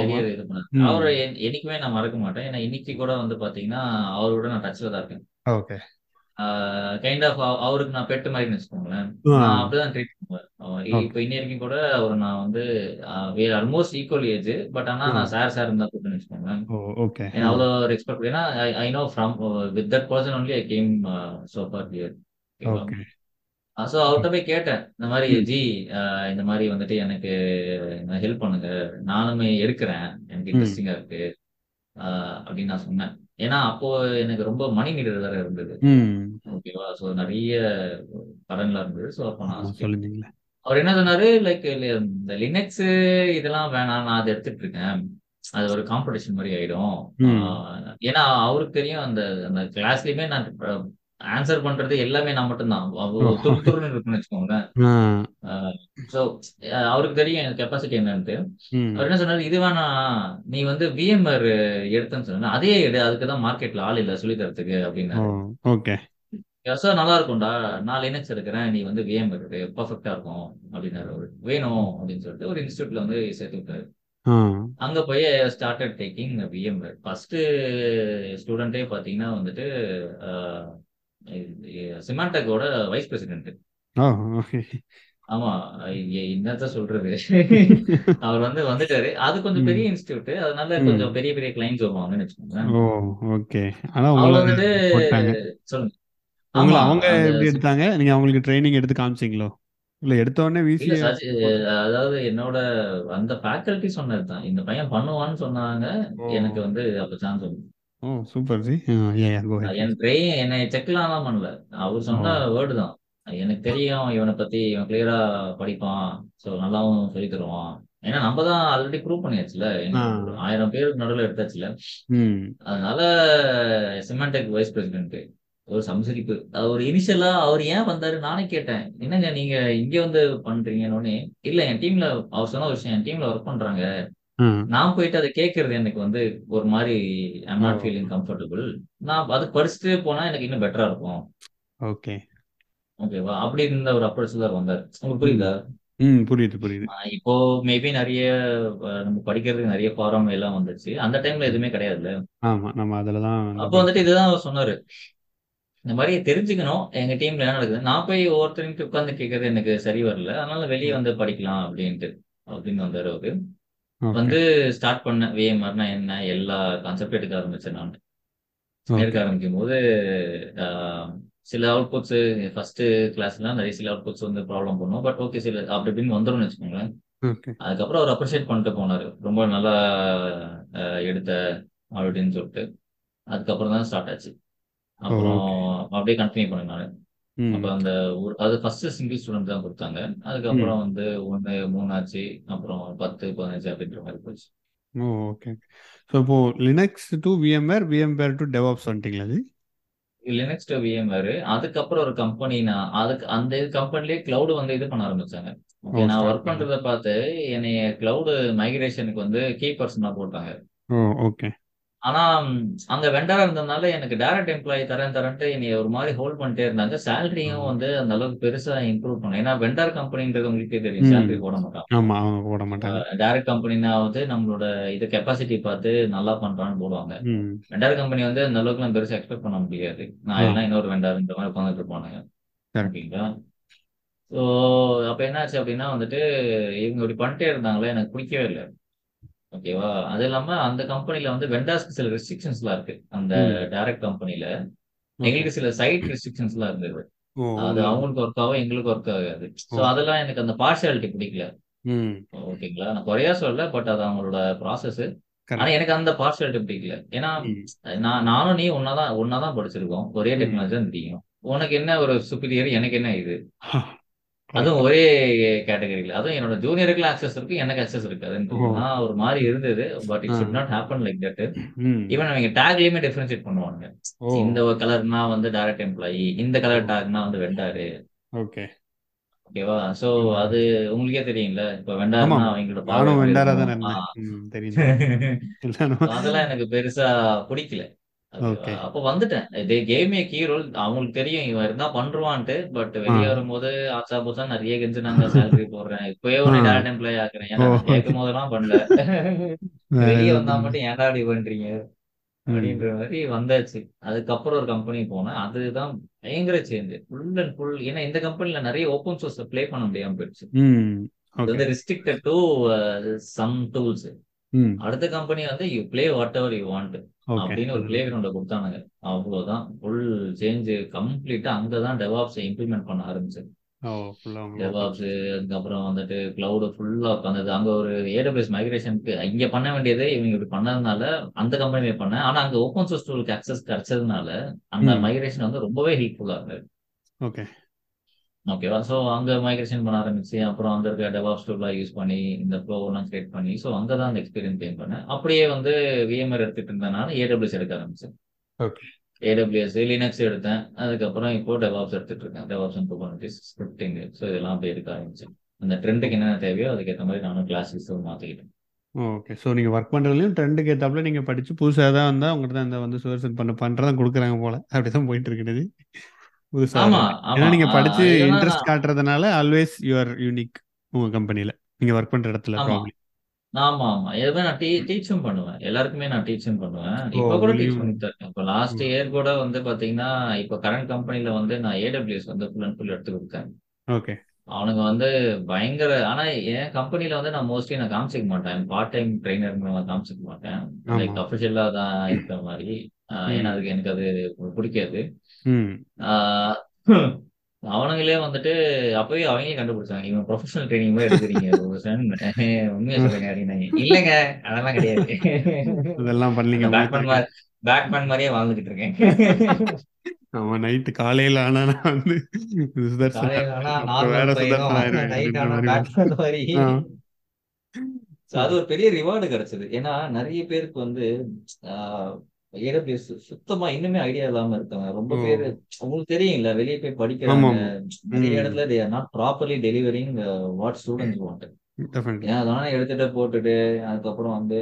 கரியர் இது பண்ண அவரை என்னைக்குமே நான் மறக்க மாட்டேன். ஏன்னா இன்னைக்கு கூட வந்து பாத்தீங்கன்னா அவரோட நான் டச்ல தான் இருக்கேன். கைண்ட் ஆஃப் அவருக்கு நான் பெட்டு மாதிரி வச்சுக்கோங்களேன். நான் அப்படிதான் ட்ரீட் பண்ணுவேன். இப்போ இன்னி வரைக்கும் கூட அவர் நான் வந்து ஆல்மோஸ்ட் ஈக்குவல் ஏஜ் பட் ஆனா நான் சார் சார் இருந்தா கூப்பிட்டு வச்சுக்கோங்களேன். அவ்வளோ ரெஸ்பெக்ட் ஏன்னா I know from with that person only I came so for okay so அவர்கிட்ட போய் கேட்டேன். இந்த மாதிரி ஜி இந்த மாதிரி வந்துட்டு எனக்கு ஹெல்ப் பண்ணுங்க. நானுமே எடுக்கிறேன். எனக்கு இன்ட்ரெஸ்டிங்கா இருக்கு. அப்படின்னு நான் சொன்னேன். ஏன்னா அப்போ எனக்கு ரொம்ப மணி நீடர் வேற இருந்தது. ஓகேவா ஸோ நிறைய கடன்லாம் இருந்தது. ஸோ அப்போ நான் சொல்லிருந்தீங்களே அவர் என்ன சொன்னாரு? லைக் இந்த லினக்ஸ் இதெல்லாம் வேணாம் நான் அதை எடுத்துட்டு இருக்கேன் அது ஒரு காம்படிஷன் மாதிரி ஆயிடும். ஏன்னா அவருக்கு தெரியும் அந்த அந்த கிளாஸ்லயுமே நான் ஆன்சர் பண்றது எல்லாமே நான் மட்டும்தான். ஓ அவ்வளோ துரு துருன்னு இருக்குன்னு வச்சுக்கோங்களேன். ஆ. ஸோ அவருக்கு தெரியும் கெப்பாசிட்டி என்னன்ட்டு. அவர் என்ன சொன்னாரு இது வேணா நீ வந்து விஎம்ஆர் எடுத்தேன்னு சொன்னா அதே எடு அதுக்கு தான் மார்க்கெட்ல ஆள் இல்லை சொல்லி தரத்துக்கு ஓகே. சார் நல்லா இருக்கும்டா. நான் லினக்ஸ் எடுக்கிறேன் நீ வந்து விஎம் எடு. பர்ஃபெக்டா இருக்கும் அப்படின்னாரு அவரு. வேணும் அப்படின்னு சொல்லிட்டு ஒரு இன்ஸ்டியூட்ல வந்து சேர்த்து விட்டாரு. அங்க போய் ஸ்டார்டட் டேக்கிங் விஎம் ஃபர்ஸ்ட் ஸ்டூடெண்டே பாத்தீங்கன்னா வந்துட்டு சிமாண்டக்கோட வைஸ் பிரசிடென்ட் ஆமா ஐய, என்னத்த சொல்றது? [LAUGHS] அவர் வந்து வந்துட்டாரு. அது கொஞ்சம் பெரிய இன்ஸ்டியூட் அதனால கொஞ்சம் பெரிய பெரிய கிளைண்ட்ஸ் வருவாங்கன்னு உங்களை வந்துட்டு சொல்லுங்க. ஆமா அவங்க எப்படி எடுத்தாங்க? நீங்க அவங்களுக்கு ட்ரைனிங் எடுத்து காமிச்சீங்களோ? இல்ல எடுத்த உடனே சார் அதாவது என்னோட அந்த ஃபேக்கல்டி சொன்னதுதான். இந்த பையன் பண்ணுவான்னு சொன்னாங்க. எனக்கு வந்து அப்ப chance oh super ji. A go head N train என்னை செக்லாம் தான் பண்ணல அவர் சொன்ன வேர்டு தான். எனக்கு தெரியும் இவனை பத்தி இவன் கிளியரா படிப்பான். ஸோ நல்லாவும் சொல்லி தருவான். ஏன்னா நம்ம தான் ஆல்ரெடி ப்ரூவ் பண்ணியாச்சுல ஆயிரம் பேருக்கு நடுவில் எடுத்தாச்சுல அதனால சிமெண்டெக் வைஸ் பிரசிடென்ட் ஒரு சம்சரிப்பு. அவர் இனிஷியலா அவர் ஏன் வந்தாரு? நானே கேட்டேன். என்னங்க நீங்க இங்க வந்து பண்றீங்கன்னு இல்ல என் டீம்ல அவர் சொன்ன விஷயம் என் டீம்ல ஒர்க் பண்றாங்க. நான் போயிட்டு அதை கேட்கறது எனக்கு வந்து ஒரு மாதிரி I'm oh. Not feeling comfortable நான் அது படிச்சுட்டு போனா எனக்கு இன்னும் பெட்டரா இருக்கும். ஓகே. ஓகேவா? அப்படி இருந்த ஒரு அப்ரோச் தான் வந்தார். உங்களுக்கு ம் புரியுதா? ம். புரியுது புரியுது. இப்போ மேபி நிறைய நம்ம படிக்கிறதுக்கு நிறைய ஃபாரம் எல்லாம் வந்துச்சு. அந்த டைம்ல எதுவுமே கிடையாதுல்ல? ஆமா நம்ம அதுல தான் அப்போ வந்துட்டு இதுதான் அவர் சொன்னாரு. இந்த மாதிரி தெரிஞ்சுக்கணும். எங்க டீம்ல என்ன நடக்குது? நான் போய் ஒவ்வொருத்தருக்கு உட்காந்து கேட்கறது எனக்கு சரி வரல. அதனால வெளியே வந்து படிக்கலாம் அப்படின்ட்டு அப்படின்னு வந்தாரு அவரு. வந்து ஸ்டார்ட் பண்ண விஎம்ஆர்னா என்ன? எல்லா கான்செப்ட் எடுக்க ஆரம்பிச்சேன் நான். எடுக்க ஆரம்பிக்கும் போது சில அவுட்புட்ஸ் ஃபர்ஸ்ட் கிளாஸ்லாம் நிறைய சில அவுட்புட்ஸ் வந்து ப்ராப்ளம் பண்ணும். பட் ஓகே சில அப்படி இப்படின்னு வந்துரும்னு வச்சுக்கோங்களேன். அதுக்கப்புறம் அவர் அப்ரிஷியேட் பண்ணிட்டு போனாரு. ரொம்ப நல்லா எடுத்த அப்படின்னு சொல்லிட்டு. அதுக்கப்புறம் தான் ஸ்டார்ட் ஆச்சு. ஓ அப்புறம் அப்படியே கண்டினியூ பண்ணேன் நான். அப்ப அந்த ஒரு அது ஃபர்ஸ்ட் சிங்கிள் ஸ்டூடெண்ட் தான் கொடுத்தாங்க. அதுக்கப்புறம் வந்து ஒன்று மூணாச்சு அப்புறம் பத்து பதினஞ்சு அப்படின்ற மாதிரி போச்சு. ஓ ஓகே ஸோ இப்போ Linux to VMware VMware to DevOps வந்துட்டீங்களா ஜி லினக்ஸ் டு விஎம்ஆர் அதுக்கப்புறம் ஒரு கம்பெனி நான் அதுக்கு அந்த கம்பெனிலேயே கிளவுடு வந்து இது பண்ண ஆரம்பிச்சாங்க. ஓ ஓகே நான் ஸ்டார்ட் ஒர்க் பண்ண. பண்றத பார்த்து என்னைய கிளவுடு மைக்ரேஷனுக்கு வந்து கீ பர்சனா போட்டாங்க. ஓ ஓகே ஆனா அங்க வெண்டரா இருந்ததுனால எனக்கு டைரக்ட் எம்ப்ளாயி தரேன் தரேன்ட்டு என்னைய ஒரு மாதிரி ஹோல்ட் பண்ணிட்டே இருந்தாங்க. சேலரியும் வந்து அந்த அளவுக்கு பெருசா இம்ப்ரூவ் பண்ணல. ஏன்னா வெண்டர் கம்பெனின்றது உங்களுக்கே தெரியும். சேலரி போட அவங்க போட மாட்டாங்க. டைரக்ட் கம்பெனினா வந்து நம்மளோட இது கெப்பாசிட்டி பார்த்து நல்லா பண்றான்னு போடுவாங்க. வெண்டர் கம்பெனி வந்து அந்த அளவுக்கு நான் பெருசா எக்ஸ்பெக்ட் பண்ண முடியாது. நான் எல்லாம் இன்னொரு வெண்டர் இந்த மாதிரி உட்காந்துட்டு இருப்பானுங்க. ஓகேங்களா? ஸோ அப்ப என்னாச்சு அப்படின்னா வந்துட்டு இவங்க இப்படி பண்ணிட்டே இருந்தாங்களே எனக்கு பிடிக்கவே இல்லை. ஓகேவா? அது இல்லாம அந்த கம்பெனில வந்து வெண்டாஸ்க்கு சில ரெஸ்ட்ரிக்ஷன்ஸ்லாம் இருக்கு. அந்த டைரக்ட் கம்பெனில எங்களுக்கு சில சைட் ரெஸ்ட்ரிக்ஷன்ஸ்லாம் இருந்தது. ஓ அது அவங்களுக்கு ஒர்க் ஆகும் எங்களுக்கு ஒர்க் ஆகாது. So oh. அதெல்லாம் எனக்கு அந்த பார்ஷியாலிட்டி பிடிக்கல. ஓகேங்களா? நான் குறையா சொல்ல பட் அது அவங்களோட ப்ராசஸ் ஆனா எனக்கு அந்த பார்ஷியாலிட்டி பிடிக்கல. ஏன்னா நான் நானும் நீ ஒன்னாதான் ஒன்னாதான் படிச்சிருக்கோம். ஒரே டெக்னாலஜி தான் தெரியும் உனக்கு என்ன ஒரு சுப்பீரியர் எனக்கு என்ன இது? [LAUGHS] அதுவும் ஒரே கேட்டகரியில. அதுவும் என்னோட ஜூனியருக்குலாம் ஆக்சஸ் இருக்கு எனக்கு ஆக்சஸ் ஓ. நான் ஒரு மாதிரி இருந்தது but it not happen like that even அவங்க டேக்லயுமே டிஃபரன்ஷியேட் பண்ணுவாங்க. இந்த கலர்னா வந்து டைரக்ட் எம்ப்ளாயி இந்த கலர் டேக்னா வந்து வெண்டாரு ஓகே. ஓகேவா சோ அது உங்களுக்கே தெரியும்ல? இப்ப வெண்டார்னா அவங்களோட பார்வை நானும் எப்படி வெண்டாரா இருக்கும் தானே இருந்தேன். ஆஹ் ம் தெரியும் தெரியும் [LAUGHS] எல்லாரும் So அதெல்லாம் எனக்கு பெருசா பிடிக்கல. அப்ப வந்துட்டேன். They came a key role அவங்களுக்கு தெரியும் இவன் இருந்தா பண்ருவான்ட்டு. பட் வெளியே வரும்போது ஆச்சா பூச்சா நிறைய கெஞ்சினாங்க சேலரி போடுறேன். இப்பவே உன்னை டேரக்ட் எம்ப்ளாய் ஆக்குறேன். ஏன்னா கேட்கும் போதெல்லாம் பண்ணல. வெளியே வந்தா மட்டும் ஏன்டா இப்படி பண்றீங்க? அப்படின்ற மாதிரி வந்தாச்சு. அதுக்கப்புறம் ஒரு கம்பெனி போனேன். அதுதான் பயங்கர சேஞ்ச் ஃபுல் அண்ட் ஃபுல் ஏன்னா இந்த கம்பெனில நிறைய ஓப்பன் சோர்ஸ் ப்ளே பண்ண முடியாம போயிடுச்சு. வந்து ரெஸ்ட்ரிக்டட் டு சம் டூல்ஸ் அடுத்த கம்பெனி வந்து you play whatever you want அப்படின்னு ஒரு பிளே கிரவுண்ட கொடுத்தானுங்க. அவ்வளவுதான். ஃபுல் சேஞ்ச் கம்ப்ளீட்டா அங்கதான் டெவாப்ஸ் இம்ப்ளிமெண்ட் பண்ண ஆரம்பிச்சது. டெவாப்ஸ் அதுக்கப்புறம் வந்துட்டு கிளவுடு ஃபுல்லா உட்காந்தது அங்க ஒரு ஏடபிள்யூஎஸ் மைக்ரேஷனுக்கு இங்க பண்ண வேண்டியதை இவங்க இப்படி பண்ணதுனால அந்த கம்பெனி பண்ணேன். ஆனா அங்க ஓப்பன் சோர்ஸ் டூலுக்கு அக்சஸ் கிடைச்சதுனால அந்த மைக்ரேஷன் வந்து ரொம்பவே ஹெல்ப்ஃபுல்லா இருந்தது. ஓகே. ஓகேவா ஸோ அங்க மைக்ரேஷன் பண்ண ஆரம்பிச்சு அப்புறம் அங்க இருக்க டெவாப்ஸ் டூலாம் யூஸ் பண்ணி இந்த ப்ளோ எல்லாம் கிரியேட் பண்ணி ஸோ அங்கதான் அந்த எக்ஸ்பீரியன்ஸ் கெயின் பண்ணேன். அப்படியே வந்து விஎம்ஆர் எடுத்துட்டு இருந்தனால ஏடபிள்யூஎஸ் எடுக்க ஆரம்பிச்சேன். ஓகே ஏடபிள்யூஎஸ் லினக்ஸ் எடுத்தேன். அதுக்கப்புறம் இப்போ டெவாப்ஸ் எடுத்துட்டு இருக்கேன். DevOps and Kubernetes scripting so இதெல்லாம் அப்படியே எடுக்க ஆரம்பிச்சேன். அந்த ட்ரெண்டுக்கு என்னென்ன தேவையோ அதுக்கேற்ற மாதிரி நானும் கிளாஸஸ் மாற்றிக்கிட்டேன் ஓகே ஸோ நீங்கள் ஒர்க் பண்ணுறதுலையும் ட்ரெண்டுக்கு ஏற்றாப்புல நீங்கள் படித்து புதுசாக தான் வந்தால் உங்கள்கிட்ட தான் இந்த வந்து சுவர்சன் பண்ண பண்ணுறதான் கொடுக்குறாங்க போல். அப்படி தான் போயிட்டு இருக்குது புதுசாக ஆமா ஏன்னா படித்து இல்லைன்னா இன்ட்ரெஸ்ட் காட்டுறதுனால ஆல்வேஸ் யூஆர் யூனிக் உங்கள் கம்பெனியில் நீங்கள் ஒர்க் பண்ணுற இடத்துல ஆமா. ப்ராப்ளம் ஆமா ஆமா. எதுவுமே நான் டீ டீச்சும் பண்ணுவேன். எல்லாருக்குமே நான் டீச்சும் பண்ணுவேன். இப்போ கூட டீச் பண்ணிட்டு இருக்கேன் இப்போ லாஸ்ட் இயர் கூட வந்து பாத்தீங்கன்னா இப்போ கரண்ட் கம்பெனில வந்து நான் ஏடபிள்யூஎஸ் வந்து ஃபுல் அண்ட் ஃபுல் எடுத்து கொடுத்தேன். ஓகே அவனுங்க வந்து பயங்கர ஆனா என் கம்பெனில வந்து நான் மோஸ்ட்லி நான் காமிச்சிக்க மாட்டேன். பார்ட் டைம் ட்ரைனர் நான் காமிச்சிக்க மாட்டேன். லைக் அஃபிஷியலா தான் இருக்கிற மாதிரி. ஏன்னா அதுக்கு எனக்கு அது பிடிக்காது. ம். அவனுங்களே வந்துட்டு அப்பவே அவங்களே கண்டுபிடிச்சாங்க. இவன் ப்ரொஃபஷனல் ட்ரைனிங் மாதிரி எடுக்கிறீங்க உண்மையா சொல்லுங்க அப்படின்னாங்க இல்லைங்க அதெல்லாம் கிடையாது. அதெல்லாம் பண்ணலீங்க பேட்மேன் மாதிரி பேட்மேன் மாதிரியே வாழ்ந்துகிட்டு இருக்கேன். ஆமாம் நைட்டு காலையில் ஆனால் நான் வந்து சுதர்சன். காலையில ஆனா அப்புறம் வேற நார்மல் பையனும் சுதர்சன் ஆயிடுவேன் நைட் அப்படின்ற ஆனா மாதிரி. Batman ah. அது ஒரு பெரிய ரிவார்டு கிடைச்சது. ஏன்னா நிறைய பேருக்கு வந்து ஏடபிள்யூஎஸ் சுத்தமா இன்னுமே ஐடியா இல்லாம இருக்காங்க. ரொம்ப பேர் உங்களுக்கு தெரியும்ல வெளியே போய் படிக்கிறாங்க. நிறைய இடத்துல they are not properly delivering what students want ஏன் அதனால எடுத்துட்டு போட்டுட்டு அதுக்கப்புறம் வந்து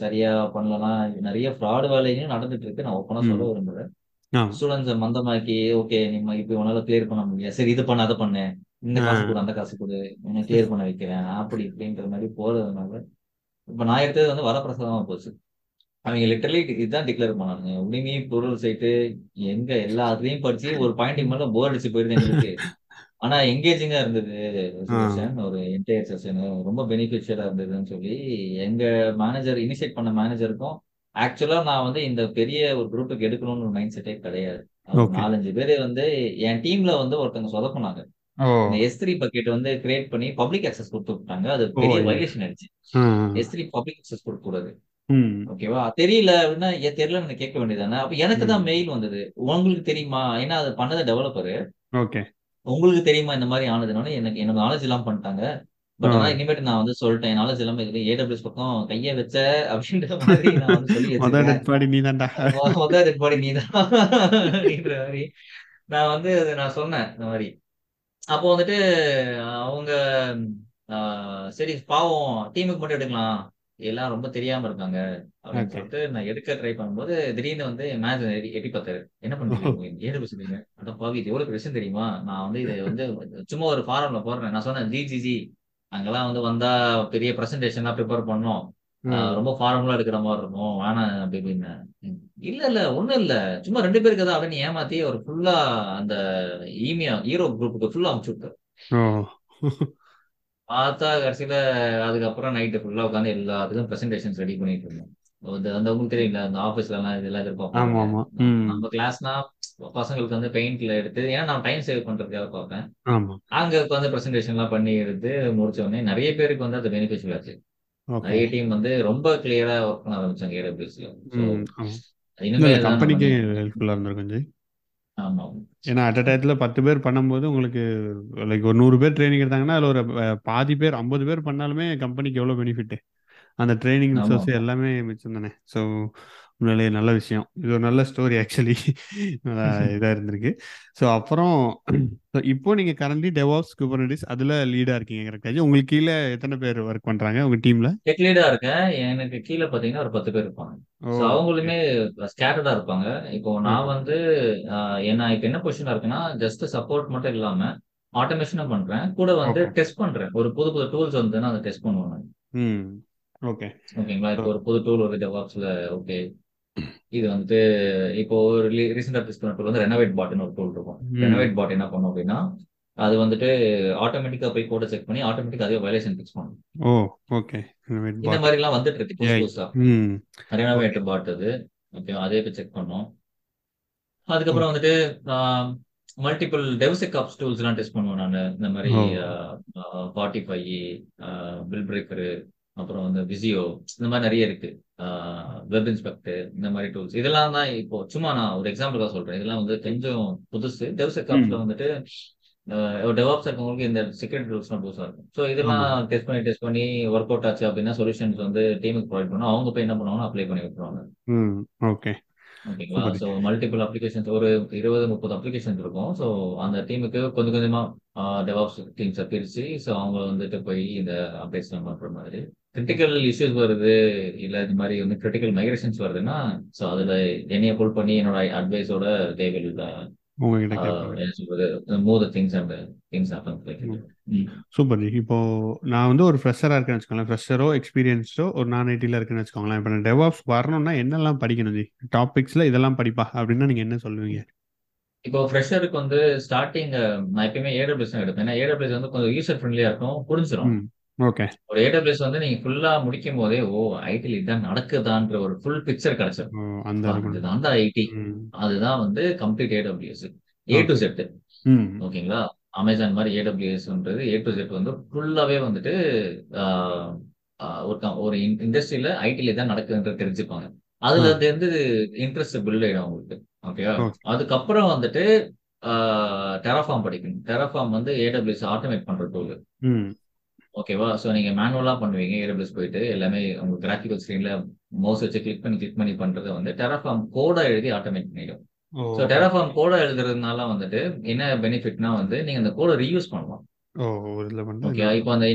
சரியா பண்ணலாம் நிறைய ஃப்ராடு வேலைகளும் நடந்துட்டு இருக்கு. நான் ஓப்பனா சொல்ல விரும்புறேன். ஸ்டூடெண்ட்ஸை மந்தமாக்கி ஓகே நீங்க இப்ப உன்னால கிளியர் பண்ண முடியல. சரி இது பண்ண அதை பண்ணு. இந்த காசு கொடு அந்த காசு கொடு. உன்னை கிளியர் பண்ண வைக்கிறேன். அப்படி இப்படின்ற மாதிரி போறதுனால இப்ப நான் எடுத்தது வந்து வரப்பிரசாதமா போச்சு. அவங்க லிட்டரலி இதுதான் டிக்ளேர் பண்ணாங்க உரிமை பொருள் சைட்டு எங்க எல்லாத்துலயும் படிச்சு ஒரு பாயிண்ட்டுக்கு மேல போர் அடிச்சு போயிருது எங்களுக்கு. ஆனா எங்கேஜிங்கா இருந்தது. செஷன் ஒரு என்டையர் செஷன் ரொம்ப பெனிஃபிஷியலா இருந்ததுன்னு சொல்லி எங்க மேனேஜர் இனிஷியேட் பண்ண மேனேஜருக்கும் ஆக்சுவலா நான் வந்து இந்த பெரிய ஒரு குரூப்புக்கு எடுக்கணும்னு ஒரு மைண்ட் செட்டே கிடையாது. நாலஞ்சு பேர் வந்து என் டீம்ல வந்து ஒருத்தவங்க சொதப்புனாங்க. எஸ் த்ரீ பக்கெட் வந்து கிரியேட் பண்ணி பப்ளிக் அக்சஸ் கொடுத்து விட்டாங்க. அது பெரிய வைலேஷன் ஆயிடுச்சு. எஸ் த்ரீ பப்ளிக் அக்சஸ் கொடுக்க கூடாது ம். ஓகேவா? தெரியல அப்படின்னா ஏன் தெரியலன்னு கேட்க வேண்டியதானே அப்ப எனக்கு ம். தான் மெயில் வந்தது. உங்களுக்கு தெரியுமா? ஏன்னா அது பண்ணது டெவலப்பர் ஓகே. உங்களுக்கு தெரியுமா இந்த மாதிரி ஆனதுனால எனக்கு எனக்கு நாலேஜ் இல்லாம பண்ணிட்டாங்க. ஆ பட் ஆனா இனிமேட்டு நான் வந்து சொல்லிட்டேன் நாலேஜ் இல்லாம இது ஏடபிள்யூஎஸ் பக்கம் கையை வச்ச அப்படின்ற மாதிரி நான் வந்து சொல்லி மொதல் வச்சிருக்கேன். டெட் பாடி நீ தான்டா முதல் டெட் பாடி நீதான். அப்படின்ற மாதிரி நான் வந்து அதை நான் சொன்னேன் இந்த மாதிரி. அப்போ வந்துட்டு அவங்க ஆஹ், சரி பாவம் டீமுக்கு மட்டும் எடுக்கலாம். எல்லாம் ரொம்ப தெரியாம இருக்காங்க அப்படின்னு சொல்லிட்டு நான் எடுக்க ட்ரை பண்ணும்போது திடீர்னு வந்து மேட்ச் எட்டி பார்த்தாரு. என்ன பண்றீங்க ஏழு பேசுறீங்க அட பாவி இது எவ்வளவு விஷயம் தெரியுமா? நான் வந்து இதை வந்து சும்மா ஒரு ஃபாரம்ல போடுறேன். நான் சொன்னேன் ஜி ஜி ஜி அங்கெல்லாம் வந்து வந்தா பெரிய ப்ரெசன்டேஷன்லாம் ப்ரிப்பேர் பண்ணோம் ரொம்ப ஃபார்முலா எடுக்கிற மாதிரி இருக்கும். வேணாம் அப்படி இப்படின்னு. ம். இல்ல இல்ல ஒண்ணும் இல்ல. சும்மா ரெண்டு பேருக்கு தான். அப்படின்னு ஏமாத்தி ஒரு ஃபுல்லா அந்த ஈமியா ஹீரோ குரூப்புக்கு ஃபுல்லா அமுச்சு விட்டாரு. [LAUGHS] பார்த்தா கடைசியில அதுக்கப்புறம் நைட்டு ஃபுல்லா உட்காந்து எல்லாத்துக்கும் ப்ரெசன்டேஷன்ஸ் ரெடி பண்ணிட்டு இருந்தோம். அந்த அந்த உங்களுக்கு தெரியல அந்த ஆபீஸ்ல எல்லாம் இதெல்லாம் ஆமா நம்ம கிளாஸ்னா பசங்களுக்கு வந்து பெயிண்ட்ல எடுத்து ஏன்னா நான் டைம் சேவ் பண்றதுக்காக பார்ப்பேன். அங்க உட்காந்து பிரசன்டேஷன் எல்லாம் பண்ணி எடுத்து முடிச்ச உடனே நிறைய பேருக்கு வந்து அது பெனிஃபிஷியல் ஆச்சு நிறைய டீம் வந்து ரொம்ப கிளியரா ஒர்க் பண்ண ஆரம்பிச்சாங்க ஏடபிள்யூஸ்ல இனிமே கம்பெனிக்கு ஹெல்ப்ஃபுல்லாக இருந்திருக்கும் ஏன்னா அட் அ டயத்தில் பத்து பேர் பண்ணும்போது உங்களுக்கு லைக் ஒரு நூறு பேர் ட்ரைனிங் எடுத்தாங்கன்னா அதில் ஒரு பாதி பேர் ஐம்பது பேர் பண்ணாலுமே கம்பெனிக்கு எவ்வளோ பெனிஃபிட் அந்த ட்ரைனிங் ரிசோர்ஸ் எல்லாமே மிச்சம் தானே? ஸோ உண்மையிலேயே நல்ல விஷயம். இது ஒரு நல்ல ஸ்டோரி ஆக்சுவலி இதாக இருந்திருக்கு. ஸோ அப்புறம் இப்போ நீங்கள் கரண்ட்லி டெவாப்ஸ் குபர்னடிஸ் அதில் லீடாக இருக்கீங்க கரெக்டாக உங்களுக்கு கீழே எத்தனை பேர் ஒர்க் பண்ணுறாங்க உங்கள் டீமில் டெக் லீடா இருக்கேன். எனக்கு கீழே பாத்தீங்கன்னா ஒரு பத்து பேர் இருப்பாங்க. ஸோ அவங்களுமே ஸ்கேட்டர்டா இருப்பாங்க. இப்போ நான் வந்து என்ன இப்போ என்ன பொசிஷனா இருக்குன்னா ஜஸ்ட் சப்போர்ட் மட்டும் இல்லாம ஆட்டோமேஷனும் பண்றேன். கூட வந்து டெஸ்ட் பண்றேன். ஒரு புது புது டூல்ஸ் வந்து நான் அதை டெஸ்ட் பண்ணுவேன் ஓகே ஓகேங்களா? இப்போ ஒரு புது டூல் ஒரு டெவாப்ஸ்ல ஓகே இது வந்துட்டு இப்போ ஒரு ரீசெண்டா டெஸ்ட் பண்ண டூல் வந்து ரெனோவேட் பாட்னு ஒரு டூல் இருக்கும். ரெனோவேட் பாட் என்ன பண்ணும் அப்படின்னா அது வந்துட்டு ஆட்டோமேட்டிக்கா போய் கோட செக் பண்ணி ஆட்டோமேட்டிக்கா அதே வயலேஷன் ஃபிக்ஸ் பண்ணும் ஓ ஓகே இந்த மாதிரி எல்லாம் வந்துட்டு இருக்கு புதுசு புதுசா. ம் ரெனோவேட் ஓகே பாட் அது ஓகே அதே போய் செக் பண்ணோம். அதுக்கப்புறம் வந்துட்டு மல்டிபிள் டெவ்செக்ஆப்ஸ் டூல்ஸ் எல்லாம் டெஸ்ட் பண்ணுவேன் நான். இந்த மாதிரி ஃபார்ட்டிஃபை பில் பிரேக்கரு அப்புறம் வந்து விசியோ இந்த மாதிரி நிறைய இருக்கு. வெப் இன்ஸ்பெக்ட் இந்த மாதிரி டூல்ஸ் இதெல்லாம் தான் இப்போ சும்மா நான் ஒரு எக்ஸாம்பிளுக்காக சொல்றேன். இதெல்லாம் வந்து கொஞ்சம் புதுசு. ம் டெவ்செக்ஆப்ஸ்ல வந்துட்டு டெவாப்ஸ் இருக்கவங்களுக்கு இந்த செக்யூரிட்டி டூல்ஸ்லாம் புதுசாக இருக்கும். ஸோ இதெல்லாம் டெஸ்ட் பண்ணி டெஸ்ட் பண்ணி ஒர்க் அவுட் ஆச்சு அப்படின்னா சொல்யூஷன்ஸ் வந்து டீமுக்கு ப்ரொவைட் பண்ணோம். அவங்க போய் என்ன பண்ணுவாங்கன்னா அப்ளை பண்ணி விட்டுருவாங்க. ஓகே ஓகேங்களா? ஸோ மல்டிபிள் அப்ளிகேஷன்ஸ் ஒரு இருபது முப்பது அப்ளிகேஷன்ஸ் இருக்கும். ஸோ அந்த டீமுக்கு கொஞ்சம் கொஞ்சமா டெவாப்ஸ் டீம்ஸை பிரிச்சு ஸோ அவங்க வந்துட்டு போய் இந்த அப்டேட்ஸ் பண்ற மாதிரி. கிரிட்டிக்கல் இஷ்யூஸ் வருது இல்ல இந்த மாதிரி வந்து கிரிட்டிக்கல் மைக்ரேஷன்ஸ் வருதுன்னா ஸோ அதுல என்னைய புல் பண்ணி என்னோட அட்வைஸோட தே சூப்பர் ஜி. இப்போ நான் வந்து ஒரு ஃப்ரெஷராக இருக்கேன்னு வச்சுக்கோங்களேன். ஃப்ரெஷரோ எக்ஸ்பீரியன்ஸோ ஒரு நான் ஐடியில் இருக்குன்னு வச்சுக்கோங்களேன். இப்போ நான் டெவாப்ஸ் வரணும்னா என்னெல்லாம் படிக்கணும் ஜி? டாபிக்ஸில் இதெல்லாம் படிப்பா? அப்படின்னா நீங்கள் என்ன சொல்லுவீங்க? இப்போ ஃப்ரெஷருக்கு வந்து ஸ்டார்டிங் நான் எப்பயுமே ஏடபிள்யூஸ் தான் எடுப்பேன். ஏன்னா ஏடபிள்யூஸ் வந்து கொஞ்சம் யூசர் ஃப்ரெண்ட்லியா இருக்கும் புரிஞ்சிடும் ஓகே. ஒரு ஏடபிள்யூஎஸ் வந்து நீங்க ஃபுல்லா முடிக்கும் போதே ஓ ஐடில இதான் நடக்குதான்ற ஒரு ஃபுல் பிக்சர் கிடைச்சிடும் அந்த இதுதான் தான் ஐடி அதுதான் வந்து complete AWS A to Z ஓகேங்களா? அமேசான் மாதிரி ஏடபிள்யூஎஸ்ன்றது ஏ டு செட் வந்து ஃபுல்லாவே வந்துட்டு ஒரு ஒரு இண்டஸ்ட்ரியில ஐடில தான் நடக்குதுன்றது தெரிஞ்சுப்பாங்க. அதுல இருந்து இன்ட்ரெஸ்ட் பில்ட் ஆயிடும் அவங்களுக்கு. ஓகேவா ஓகே. அதுக்கப்புறம் வந்துட்டு டெராஃபார்ம் படிக்கணும். டெராஃபார்ம் வந்து ஏடபிள்யூஎஸ் ஆட்டோமேட் பண்ற டூல் ஓகேவா? ஸோ நீங்க மேனுவலா பண்ணுவீங்க ஏடபிள்யூஎஸ் போயிட்டு எல்லாமே உங்க கிராஃபிக்கல் ஸ்க்ரீன்ல மவுஸ் வச்சு கிளிக் பண்ணி கிளிக் பண்ணி பண்றதை வந்து டெராஃபார்ம் கோடா எழுதி ஆட்டோமேட் பண்ணிடும். ஸோ டெராஃபார்ம் கோடா எழுதுறதுனால வந்துட்டு என்ன பெனிஃபிட்னா வந்து நீங்க அந்த கோடை ரீயூஸ் பண்ணலாம். ஓகே இப்போ அந்த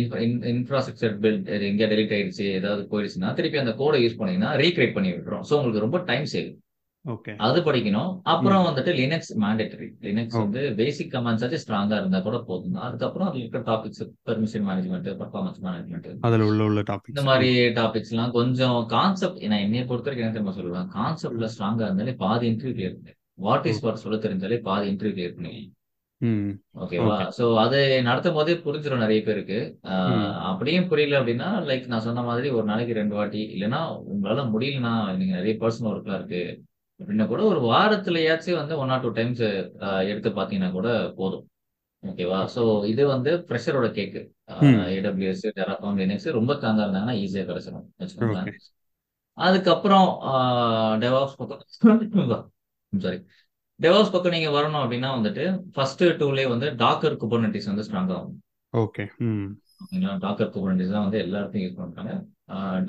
இன்ஃப்ராஸ்ட்ரக்சர் பில்ட் எங்கேயா டெலிட் ஆயிடுச்சு ஏதாவது போயிடுச்சுன்னா திருப்பி அந்த கோடை யூஸ் பண்ணீங்கன்னா ரீக்ரியேட் பண்ணி விட்டுரும். ஸோ உங்களுக்கு ரொம்ப டைம் சேவ் அது படிக்கணும். அப்புறம் வந்துட்டு லினக்ஸ் மேண்டேட்டரி லினக்ஸ் வந்து பேசிக் கமாண்ட்ஸ் ஆச்சு ஸ்ட்ராங்கா இருந்தா கூட போதும். அதுக்கப்புறம் அதுல இருக்கிற topics permission management performance management அதில் உள்ள உள்ள இந்த டாபிக்ஸ் மாதிரி டாபிக்ஸ் எல்லாம் கொஞ்சம் கான்செப்ட் நான் என்னைய பொறுத்த வரைக்கும் என்ன தெரியுமா சொல்லுவேன்? கான்செப்ட்ல ஸ்ட்ராங்கா இருந்தாலே பாதி இன்டர்வியூ கிளியர் பண்ணு வாட் இஸ் வாட் சொல்ல தெரிஞ்சாலே பாதி இன்டர்வியூ கிளியர் பண்ணுவீங்க ஓகேவா ஓகே. சோ அதை நடத்தும் போதே புரிஞ்சிடும் நிறைய பேருக்கு. அப்படியும் புரியல அப்படின்னா லைக் நான் சொன்ன மாதிரி ஒரு நாளைக்கு ரெண்டு வாட்டி இல்லைன்னா உங்களால முடியலன்னா நீங்க நிறைய பர்சனல் ஒர்க்லாம் இருக்கு. அப்படின்னா கூட ஒரு வாரத்துலயாச்சும் வந்து ஒன் ஆர் டூ டைம்ஸ் எடுத்து பார்த்தீங்கன்னா கூட போதும். ஓகேவா ஸோ இது வந்து ப்ரெஷரோட கேக்கு ஏடபிள்யூஎஸ் டெராஃபார்ம் லினக்ஸ் ரொம்ப ஸ்ட்ராங்கா இருந்தாங்கன்னா ஈஸியா கிடைச்சிடும் வச்சுக்கோங்களேன். அதுக்கப்புறம் டெவாப்ஸ் பக்கம். சாரி டெவாப்ஸ் பக்கம் நீங்க வரணும் அப்படின்னா வந்துட்டு ஃபர்ஸ்ட் டூலே வந்து டாக்கர் குபர்னட்டிஸ் வந்து ஸ்ட்ராங் ஆகும் ஓகே டாக்கர் குபர்னட்டிஸ் தான் வந்து எல்லாருக்கும் யூஸ் பண்றாங்க.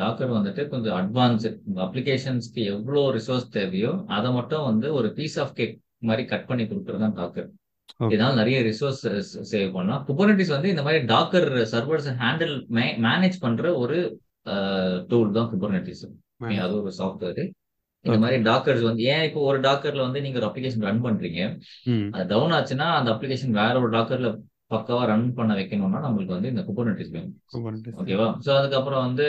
டாக்கர் வந்துட்டு கொஞ்சம் அட்வான்ஸ் அப்ளிகேஷன்ஸ்க்கு எவ்வளோ ரிசோர்ஸ் தேவையோ அதை மட்டும் வந்து ஒரு பீஸ் ஆஃப் கேக் மாதிரி கட் பண்ணி கொடுக்குறது தான் டாக்கர் இதனால நிறைய ரிசோர்ஸ் சேவ் பண்ணலாம். குபர்னட்டிஸ் வந்து இந்த மாதிரி டாக்கர் சர்வர்ஸ் ஹேண்டில் மேனேஜ் பண்ற ஒரு டூல் தான் குபர்னட்டிஸ் அது ஒரு சாஃப்ட்வேர் இந்த மாதிரி டாக்கர்ஸ் வந்து ஏன் இப்போ ஒரு டாக்கர்ல வந்து நீங்க ஒரு அப்ளிகேஷன் ரன் பண்றீங்க? அது டவுன் ஆச்சுன்னா அந்த அப்ளிகேஷன் வேற ஒரு டாக்கர்ல பக்காவா ரன் பண்ண வைக்கணும்னா நம்மளுக்கு வந்து இந்த குபர்னட்டிஸ் வேணும். ஓகேவா ஸோ அதுக்கப்புறம் வந்து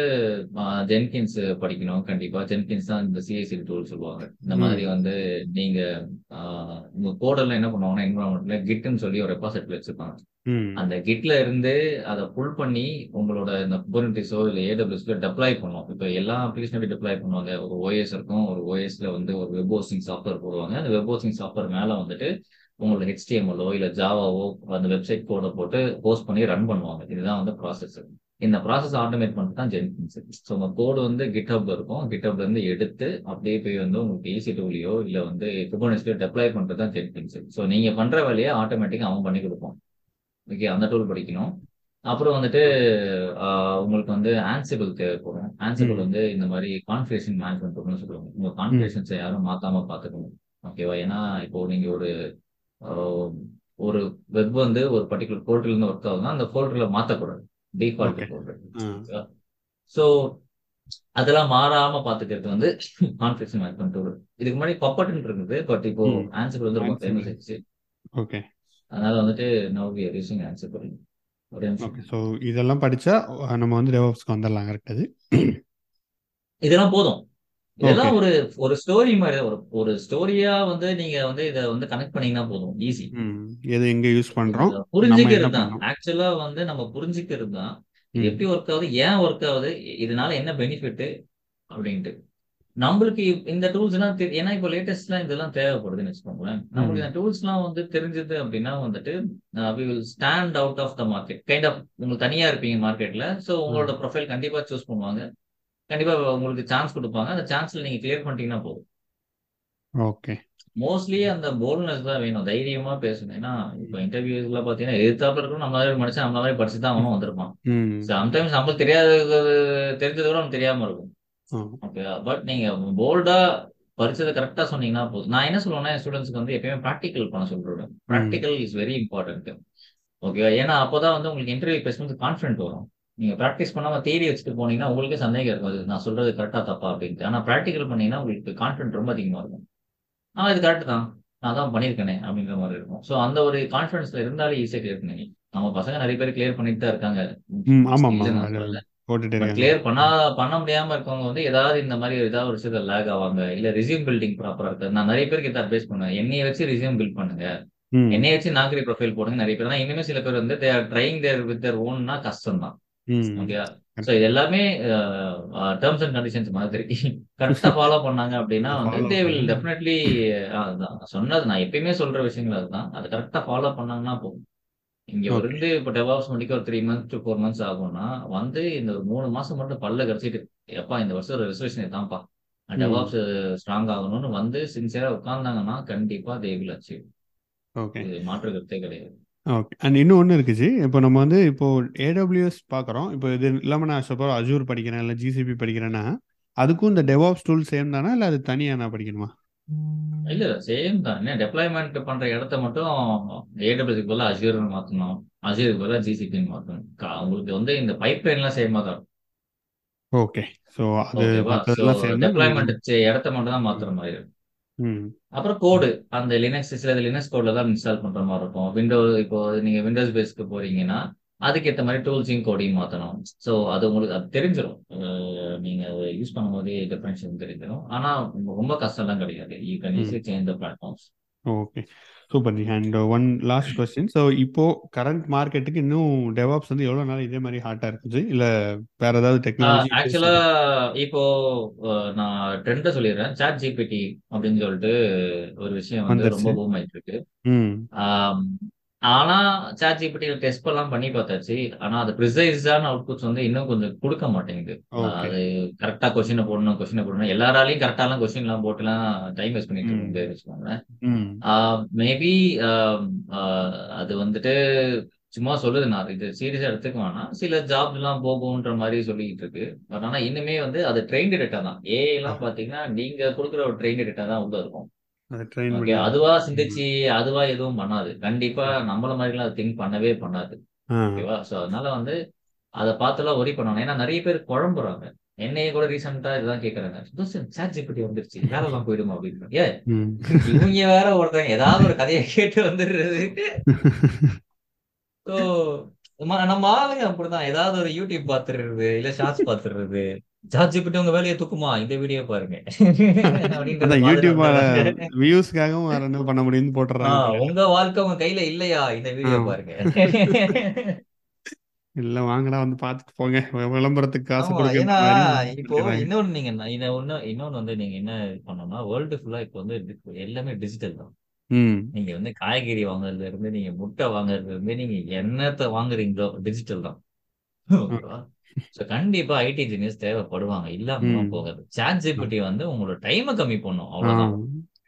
ஜென்கின்ஸ் படிக்கணும் கண்டிப்பா. ஜென்கின்ஸ் தான் இந்த சிஎஸ்சி டூல் சொல்லுவாங்க. இந்த. மாதிரி வந்து நீங்க உங்க கோடெல்லாம் என்ன பண்ணுவாங்கன்னா என்வரான்மெண்ட்ல கிட்னு சொல்லி ஒரு ரெபாசிட்டரி வச்சிருப்பாங்க. அந்த கிட்ல இருந்து அதை புல் பண்ணி உங்களோட இந்த குபர்னட்டிஸோ இல்ல ஏடபிள்யூஸ்ல டெப்ளாய் பண்ணுவோம். இப்போ எல்லா அப்ளிகேஷனும் டெப்ளாய் பண்ணுவாங்க. ஒரு ஓஎஸ் இருக்கும். ஒரு ஓஎஸ்ல வந்து ஒரு வெப் ஹோஸ்டிங் சாஃப்ட்வேர் போடுவாங்க. அந்த வெப் ஹோஸ்டிங் சாஃப்ட்வேர் மேல வந்துட்டு உங்களோட ஹெச்டிஎம்எல்லோ இல்ல ஜாவாவோ அந்த வெப்சைட் கோடை போட்டு போஸ்ட் பண்ணி ரன் பண்ணுவாங்க. இதுதான் வந்து ப்ராசஸ் இந்த ப்ராசஸ் ஆட்டோமேட் பண்ணிட்டு தான் ஜென்கின்ஸ் ஸோ உங்க கோடு வந்து கிட்ஹப்ல இருக்கும். கிட்ஹப்ல இருந்து எடுத்து அப்படியே போய் வந்து உங்களுக்கு ஈஸி டூலியோ இல்ல வந்து குபர்னஸ்லயோ டெப்ளாய் பண்றது தான் ஜென்கின்ஸ் ஸோ நீங்க பண்ற வேலையை ஆட்டோமேட்டிக்கா அவன் பண்ணி கொடுப்பான். ஓகே அந்த டூல் படிக்கணும். அப்புறம் வந்துட்டு உங்களுக்கு வந்து ஆன்சிபிள் தேவைப்படும். ஆன்சிபிள். வந்து இந்த மாதிரி கான்ஃபிகரேஷன் மேனேஜ்மெண்ட் சொல்லுவாங்க. உங்க கான்ஃபிகரேஷன்ஸை யாரும் மாத்தாம பாத்துக்கணும் ஓகேவா ஏன்னா இப்போ நீங்க ஒரு ஒரு வெப் வந்து ஒரு பர்டிகுலர் போர்ட்டல் இருந்து ஒர்க் ஆகுதுன்னா அந்த போர்ட்டல மாத்தக்கூடாது. டிஃபால்ட். போர்ட்டல். ஸோ அதெல்லாம் மாறாம பாத்துக்கிறது வந்து கான்ஃபிகரேஷன் மேனேஜ்மெண்ட் டூல் இதுக்கு முன்னாடி பப்பட்னு இருந்தது பட் இப்போ ம். ஆன்சிபிள் வந்து ரொம்ப. ஃபேமஸ் ஆயிடுச்சு. ஓகே அதனால வந்துட்டு நவ் வி யூசிங் ஒரே நிமிஷம் ஓகே ஸோ இதெல்லாம் படிச்சா நம்ம வந்து டெவாப்ஸ்க்கு வந்துடலாம் கரெக்ட் அது? இதெல்லாம் போதும். இதெல்லாம். ஒரு ஒரு ஸ்டோரி மாதிரி. ஒரு ஒரு ஸ்டோரியா வந்து நீங்க வந்து இத வந்து கனெக்ட் பண்ணீங்கன்னா போதும். ஈஸி. எது எங்க யூஸ் பண்றோம்? புரிஞ்சுக்கிறது தான். ஆக்சுவலா வந்து நம்ம புரிஞ்சுக்கிறது தான். இது. எப்படி ஒர்க் ஆகுது? ஏன் ஒர்க் ஆகுது? இதனால என்ன பெனிஃபிட் அப்படின்ட்டு. நம்மளுக்கு இந்த டூல்ஸ் எல்லாம் ஏன்னா இப்போ லேட்டஸ்ட்லாம் இதெல்லாம் தேவைப்படுதுன்னு வச்சுக்கோங்களேன். நம்மளுக்கு. இந்த டூல்ஸ் எல்லாம் வந்து தெரிஞ்சது அப்படின்னா வந்துட்டு we will stand out of the market kind of உங்களுக்கு தனியா இருப்பீங்க மார்க்கெட்ல ஸோ உங்களோட. ப்ரொஃபைல் கண்டிப்பா சூஸ் பண்ணுவாங்க. கண்டிப்பா உங்களுக்கு சான்ஸ் கொடுப்பாங்க. அந்த சான்ஸ்ல நீங்க கிளியர் பண்ணிட்டீங்கன்னா போதும். ஓகே. மோஸ்ட்லி அந்த போல்ட்னஸ் தான் வேணும். தைரியமா பேசணும் ஏன்னா இப்போ இன்டர்வியூஸ்ல பாத்தீங்கன்னா எதிர்த்தாப்புல இருக்கும் நம்மள மாதிரி மனுஷன் நம்மள மாதிரி படிச்சு தான் அவனும் வந்திருப்பான். சம்டைம்ஸ் நம்மளுக்கு தெரியாத தெரிஞ்சது கூட நமக்கு தெரியாம இருக்கும். ஆ. ஓகே பட் நீங்க போல்டா படிச்சதை கரெக்டா சொன்னீங்கன்னா போதும். நான் என்ன சொல்லுவேன்னா ஸ்டூடெண்ட்ஸ்க்கு வந்து எப்பயுமே ப்ராக்டிக்கல் பண்ண சொல்றேன். Practical is very important okay ஏன்னா அப்போதான் வந்து உங்களுக்கு இன்டர்வியூ பேசும்போது கான்ஃபிடென்ட் வரும். நீங்க ப்ராக்டிஸ் பண்ணாம தேடி வச்சுட்டு போனீங்கன்னா உங்களுக்கே சந்தேகம் இருக்கும். அது நான் சொல்றது கரெக்டா தப்பா அப்படின்ட்டு. ஆனா ப்ராக்டிக்கல் பண்ணீங்கன்னா உங்களுக்கு கான்ஃபிடென்ட் ரொம்ப அதிகமா இருக்கும். ஆ இது கரெக்ட் தான். நான் தான் பண்ணியிருக்கேனே அப்படின்ற மாதிரி இருக்கும். ஸோ அந்த ஒரு கான்ஃபிடன்ஸ்ல இருந்தாலே ஈஸியாக கிளியர் பண்ணி நம்ம பசங்க நிறைய பேர் கிளியர் பண்ணிட்டு தான் இருக்காங்க. கிளியர் பண்ணா பண்ண முடியாம இருக்கவங்க வந்து ஏதாவது இந்த மாதிரி ஏதாவது ஒரு விஷயத்துல லேக் ஆவாங்க. இல்ல ரிசியூம் பில்டிங் ப்ராப்பரா இருக்காது. நான் நிறைய பேருக்கு இதை அட்வைஸ் பண்ணுவேன். என்னைய வச்சு ரிசியூம் பில்ட் பண்ணுங்க. என்னைய வச்சு நாகரி ப்ரொஃபைல் போடுங்க நிறைய பேர். இன்னுமே சில பேர் வந்து ட்ரைங் தேர் வித் தேர் ஓன்னா கஷ்டம் தான் ம். ஓகே ஸோ இது எல்லாமே டேர்ம்ஸ் அண்ட் கண்டிஷன்ஸ் மாதிரி. கரெக்டா ஃபாலோ [LAUGHS] பண்ணாங்க அப்படின்னா வந்து தே வில் டெஃபினெட்லி சொன்னது நான் எப்பயுமே சொல்ற விஷயங்கள் அதுதான். அதை கரெக்டா ஃபாலோ பண்ணாங்கன்னா போதும். இங்க. இருந்து இப்போ டெவாப்ஸ் முடிக்க ஒரு three months to four months ஆகும்னா வந்து இந்த ஒரு மூணு மாசம் மட்டும் பல்ல கடிச்சிட்டு எப்பா இந்த வருஷம் ஒரு ரெசல்யூஷன் தான்ப்பா ம். டெவாப்ஸ் ஸ்ட்ராங் ஆகணும்னு வந்து சின்சியரா உட்கார்ந்தாங்கன்னா கண்டிப்பா தே வில் அச்சீவ் மாற்று கருத்தே கிடையாது. ஓகே அண்ட் இன்னும் ஒன்று இருக்குச்சு. இப்போ நம்ம வந்து இப்போ ஏடபிள்யூஎஸ் பார்க்குறோம். இப்போ இது இல்லாமல் நான் சப்போஸ் அஜூர் படிக்கிறேன் இல்லை ஜிசிபி படிக்கிறேன்னா அதுக்கும் இந்த டெவாப்ஸ் டூல் சேம் தானா இல்லை அது தனியாக நான் படிக்கணுமா? இல்ல இல்ல சேம் தான். டெப்ளாய்மெண்ட் பண்ற இடத்த மட்டும் ஏடபிள்யூக்கு பதிலா அஜூர்னு மாத்தணும். அஜூருக்கு பதிலா ஜிசிபின்னு மாத்தணும். கா- உங்களுக்கு வந்து இந்த பைப் லைன்லாம் சேமா தான். ஓகே ஸோ அது டெப்ளாய்மெண்ட் இடத்த மட்டும் தான் மாத்துற மாதிரி இருக்கும். அப்புறம் கோடு அந்த லினக்ஸ் சில லினக்ஸ் கோட்ல தான் இன்ஸ்டால் பண்ற மாதிரி இருக்கும். விண்டோ இப்போ நீங்க விண்டோஸ் பேஸ்க்கு போறீங்கன்னா அதுக்கேற்ற மாதிரி டூல்ஸையும் கோடையும் மாத்தணும். ஸோ அது உங்களுக்கு அது தெரிஞ்சிடும் நீங்க யூஸ் பண்ணும்போதே டிஃபரன்ஷியல் தெரிஞ்சிடும் ஆனா ரொம்ப கஷ்டம்லாம் கிடையாது. You can. Easily change the platforms okay. Super ji. And one last question so இப்போ கரண்ட் மார்க்கெட்டுக்கு இன்னும் டெவாப்ஸ் வந்து எவ்வளோ நாள் இதே மாதிரி ஹாட்டாக இருக்குது? இல்லை வேற ஏதாவது டெக்னாலஜி ஆக்சுவலா இப்போ நான் ட்ரெண்ட சொல்லிடுறேன். சாட் ஜிபிடி அப்படின்னு சொல்லிட்டு ஒரு விஷயம் வந்து ரொம்ப பூம் ஆயிட்டு இருக்கு. ஆனா சாட் ஜிபிடி டெஸ்ட் எல்லாம் பண்ணி பார்த்தாச்சு. ஆனா அது ப்ரிசைஸான அவுட்புட்ஸ் வந்து இன்னும் கொஞ்சம் கொடுக்க மாட்டேங்குது. அது கரெக்டா கொஸ்டினை போடணும் கொஸ்டினை போடணும். எல்லாராலையும் கரெக்டாலாம் கொஸ்டின் எல்லாம் போட்டுலாம் டைம் வேஸ்ட் பண்ணிட்டு வச்சுக்கோங்களேன். ம். மேபி அது வந்துட்டு சும்மா சொல்லுது நான். இது சீரியஸா எடுத்துக்க வேணாம் சில ஜாப் எல்லாம் போகும்ன்ற மாதிரி சொல்லிட்டு இருக்கு. பட் ஆனா இன்னுமே வந்து அது ட்ரெயின்டு டேட்டா தான். ஏஐ எல்லாம் பாத்தீங்கன்னா நீங்க கொடுக்குற ஒரு ட்ரெயின்டு டேட்டா தான் உள்ள இருக்கும். ட்ரெயின் ஓகே அதுவா சிந்திச்சு அதுவா எதுவும் பண்ணாது. கண்டிப்பா நம்மள மாதிரிலாம் அது திங்க் பண்ணவே பண்ணாது. ஓகேவா? சோ அதனால வந்து அதை பார்த்துலாம் ஒரி பண்ணணும் ஏன்னா நிறைய பேர் குழம்புறாங்க. என்னைய கூட ரீசெண்டா இதுதான் கேக்குறாங்க. சாட் ஜிபிடி வந்துருச்சு. வேலை எல்லாம் போயிடுமா? அப்படின்னு. ஏ இவங்க வேற ஒருத்தங்க ஏதாவது ஒரு கதையை கேட்டு வந்துடுறது ஸோ நம்ம ஆளுங்க அப்படிதான். ஏதாவது ஒரு யூடியூப் பாத்துறது இல்ல ஷார்ட்ஸ் பாத்துறது ஜாட்ஜிபிட்டு உங்க வேலையை தூக்குமா? இந்த வீடியோ பாருங்க. வியூஸ்க்காகவும் பண்ண முடியும்னு போட்டுறாங்க உங்க வாழ்க்கை உங்க கையில இல்லையா? இந்த வீடியோ பாருங்க. இல்ல வாங்கடா வந்து பார்த்துட்டு போங்க. விளம்பரத்துக்கு காசு மாதிரி இப்போ இன்னொன்னு நீங்க ஒண்ணு இன்னொன்னு வந்து நீங்க என்ன பண்ணணும்னா வேர்ல்டு ஃபுல்லா இப்போ வந்து எல்லாமே டிஜிட்டல் தான். நீங்க வந்து காய்கறி வாங்குறதுல இருந்து நீங்க முட்டை வாங்குறதுல இருந்து நீங்க என்னத்த வாங்குறீங்களோ டிஜிட்டல் தான். ஸோ கண்டிப்பா ஐடி இன்ஜினியர்ஸ் தேவைப்படுவாங்க. இல்லாமலாம் ம். போகாது. சாட் ஜிபிடி வந்து உங்களோட டைமை கம்மி பண்ணும். அவ்வளவுதான்.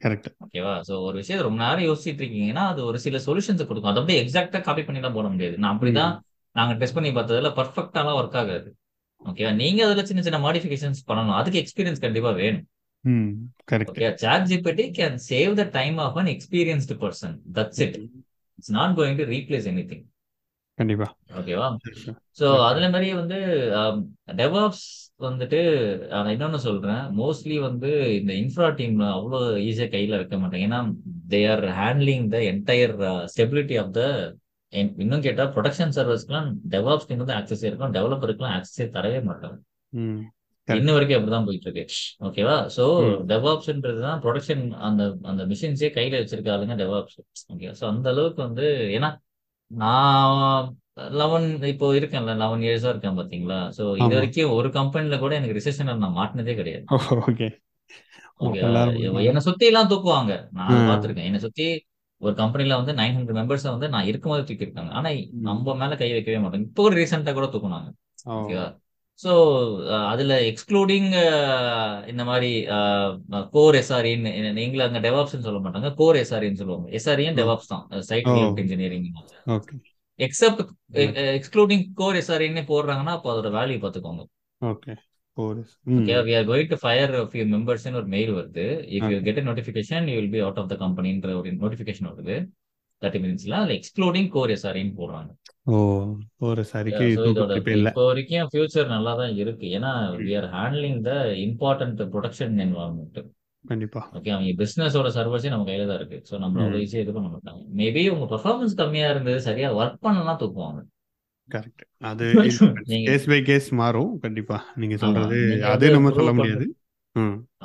கரெக்ட் ஓகேவா? சோ ஒரு விஷயம் ரொம்ப நேரம் யோசிச்சுட்டு இருக்கீங்கன்னா அது ஒரு சில சொல்யூஷன்ஸ் கொடுக்கும். அதை அப்படியே எக்ஸாக்டா காப்பி பண்ணி தான் போட முடியாது. நான் அப்படிதான் நாங்க டெஸ்ட் பண்ணி பார்த்ததுல பர்ஃபெக்டாலாம் ஒர்க் ஆகாது. ஓகேவா? நீங்க அதுல சின்ன சின்ன மாடிஃபிகேஷன்ஸ் பண்ணணும். அதுக்கு எக்ஸ்பீரியன்ஸ் கண்டிப்பா வேணும். Okay? Chat GPT can save the time of an experienced person that's it it's not going to replace anything கண்டிப்பா. ஓகேவா? Okay. அதுல மாதிரியே வந்து டெவாப்ஸ் வந்துட்டு நான் இன்னொன்னு சொல்றேன். மோஸ்ட்லி வந்து இந்த இன்ஃப்ரா டீம் அவ்வளோ ஈஸியா கையில வைக்க மாட்டாங்க ஏன்னா they are handling the entire stability of the இன்னும் கேட்டா ப்ரொடக்ஷன் சர்வீஸ்க்குலாம் டெவாப்ஸ் டீம் வந்து ஆக்சஸ் இருக்கும். டெவலப்பருக்குலாம் ஆக்சஸே தரவே மாட்டாங்க. இன்ன வரைக்கும் அப்படிதான் போயிட்டு இருக்கு ஓகேவா சோ டெவாப்ஸ்ன்றது தான் ப்ரொடக்ஷன் அந்த அந்த மிஷின்ஸே கையில வச்சிருக்க ஆளுங்க டெவாப்ஸ் ஓகே ஸோ அந்த அளவுக்கு வந்து ஏன்னா நான் லெவன் இப்போ இருக்கேன்ல லெவன் இயர்ஸா இருக்கேன் பாத்தீங்களா? ஸோ இது ஆமா. வரைக்கும் ஒரு கம்பெனில கூட எனக்கு ரிசெஷன்ல நான் மாட்டினதே கிடையாது. ஓகே எல்லாரும் என்னை சுத்தி எல்லாம் தூக்குவாங்க. நான் ஆ அதை பார்த்திருக்கேன் என்னை சுத்தி ஒரு கம்பெனில வந்து நைன் ஹண்ட்ரட் மெம்பர்ஸ் வந்து நான் இருக்கும்போது தூக்கி இருக்காங்க ஆனா ம். நம்ம மேல கை வைக்கவே மாட்டாங்க இப்போ கூட ரீசெண்டா கூட தூக்குனாங்க. ஓ. ஓகேவா ஸோ அதுல எக்ஸ்க்ளூடிங் இந்த மாதிரி கோர் எஸ்ஆர்இன்னு நீங்கள அங்க டெவாப்ஸ்னு சொல்ல மாட்டாங்க. கோர் எஸ்ஆர்இன்னு சொல்லுவாங்க. எஸ்ஆர்இன் ஓ. டெவாப்ஸ் தான் site engineering except excluding core எஸ்ஆர்இன்னு போடுறாங்கன்னா அப்போ அதோட வேல்யூ பார்த்துக்கோங்க. Okay. Okay we are going to fire few மெம்பர்ஸ்னு ஒரு மெயில் வருது. If you get notification you will be out of the கம்பெனின்ற ஒரு நோட்டிஃபிகேஷன் வருது. தேர்ட்டி மினிட்ஸ்ல அதில் எக்ஸ்க்ளூடிங் கோர் எஸ்ஆர்இன்னு போடுறாங்க ஓ போரிஸ் சரிக்கு இப்போ வரைக்கும் ஃபியூச்சர் நல்லா தான் இருக்கு. ஏன்னா we are handling the important production environment கண்டிப்பா. ஓகே அவங்க பிசினஸோட சர்வீஸே நம்ம கையில தான் இருக்கு. ஸோ நம்மள அவ்வளோ ம். ஈஸியாக இது பண்ண மாட்டாங்க. மேபி உங்க பெர்ஃபார்மன்ஸ் கம்மியா இருந்தது சரியா ஒர்க் பண்ணலாம் தூக்குவாங்க. கரெக்ட் அது [LAUGHS] நீங்க கேஸ் பை கேஸ் மாறும். கண்டிப்பா. நீங்க சொல்றது அது நம்ம சொல்ல முடியாது.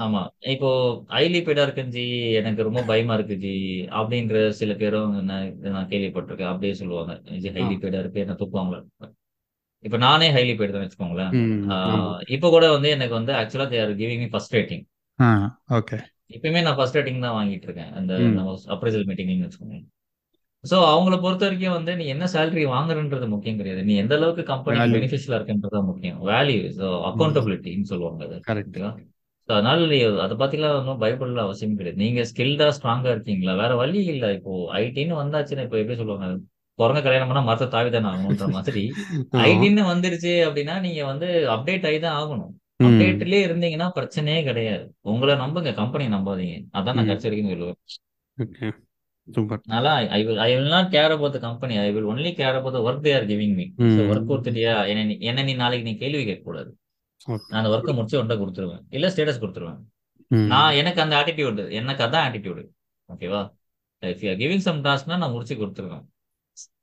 ஆமா. இப்போ ஹைலி பெய்டா இருக்குன்னு ஜி. எனக்கு ரொம்ப பயமா இருக்கு ஜி. அப்படின்ற சில பேரும் நான் நான் கேள்விப்பட்டிருக்கேன். அப்படியே சொல்லுவாங்க. ஜி ஹைலி பெய்டா இருக்கு என்ன தூக்குவாங்களா இப்ப நானே ஹைலி பெய்டு தான் வச்சுக்கோங்களேன். இப்போ கூட வந்து எனக்கு வந்து ஆக்சுவலா they are giving me first rating okay இப்பயுமே நான் ஃபர்ஸ்ட் ரேட்டிங் தான் வாங்கிட்டு இருக்கேன். அந்த அப்ரைசல் மீட்டிங்னு வச்சுக்கோங்க ஸோ அவங்கள பொறுத்த வரைக்கும் வந்து நீ என்ன சேலரி வாங்குறன்றது முக்கியம் கிடையாது. நீ எந்த அளவுக்கு வேல்யூ பெனிஃபிஷியலா இருக்குன்றது தான் முக்கியம். வேல்யூ ஸோ ம் அக்கௌண்டபிலிட்டின்னு சொல்லுவாங்க அது. ஸோ அதனால அதை பத்திலாம் ஒன்றும் பயப்படல அவசியம் கிடையாது. நீங்க ஸ்கில்டா ஸ்ட்ராங்கா இருக்கீங்களா? வேற வழி இல்லை. இப்போ ஐடின்னு வந்தாச்சுன்னா இப்போ எப்படி சொல்லுவாங்க? குரங்க கல்யாணம் பண்ணா மரத்தை தாவிதானே ஆகணுன்ற [LAUGHS] மாதிரி ஐடின்னு வந்துருச்சு அப்படின்னா நீங்க வந்து அப்டேட் ஆகி தான் ஆகணும். அப்டேட்லயே இருந்தீங்கன்னா பிரச்சனையே கிடையாது. உங்களை நம்புங்க. கம்பெனி நம்பாதீங்க. அதான் நான் கடைசி வரைக்கும் சொல்லுவேன். அதனால I will I will not care about company I will only care about work they are giving me. Work கொடுத்துட்டியா? என்ன நீ என்ன நீ நாளைக்கு நீ கேள்வி கேட்க கூடாது நான் அந்த ஒர்க்கை முடிச்சு உன்ட்ட கொடுத்துருவேன். இல்ல ஸ்டேட்டஸ் கொடுத்துருவேன். நான் எனக்கு அந்த ஆட்டிடியூடு எனக்கு அதான் ஆட்டிடியூடு ஓகேவா இஃப் யூ கிவிங் சம் டாஸ்க்னா நான் முடிச்சு கொடுத்துருவேன்.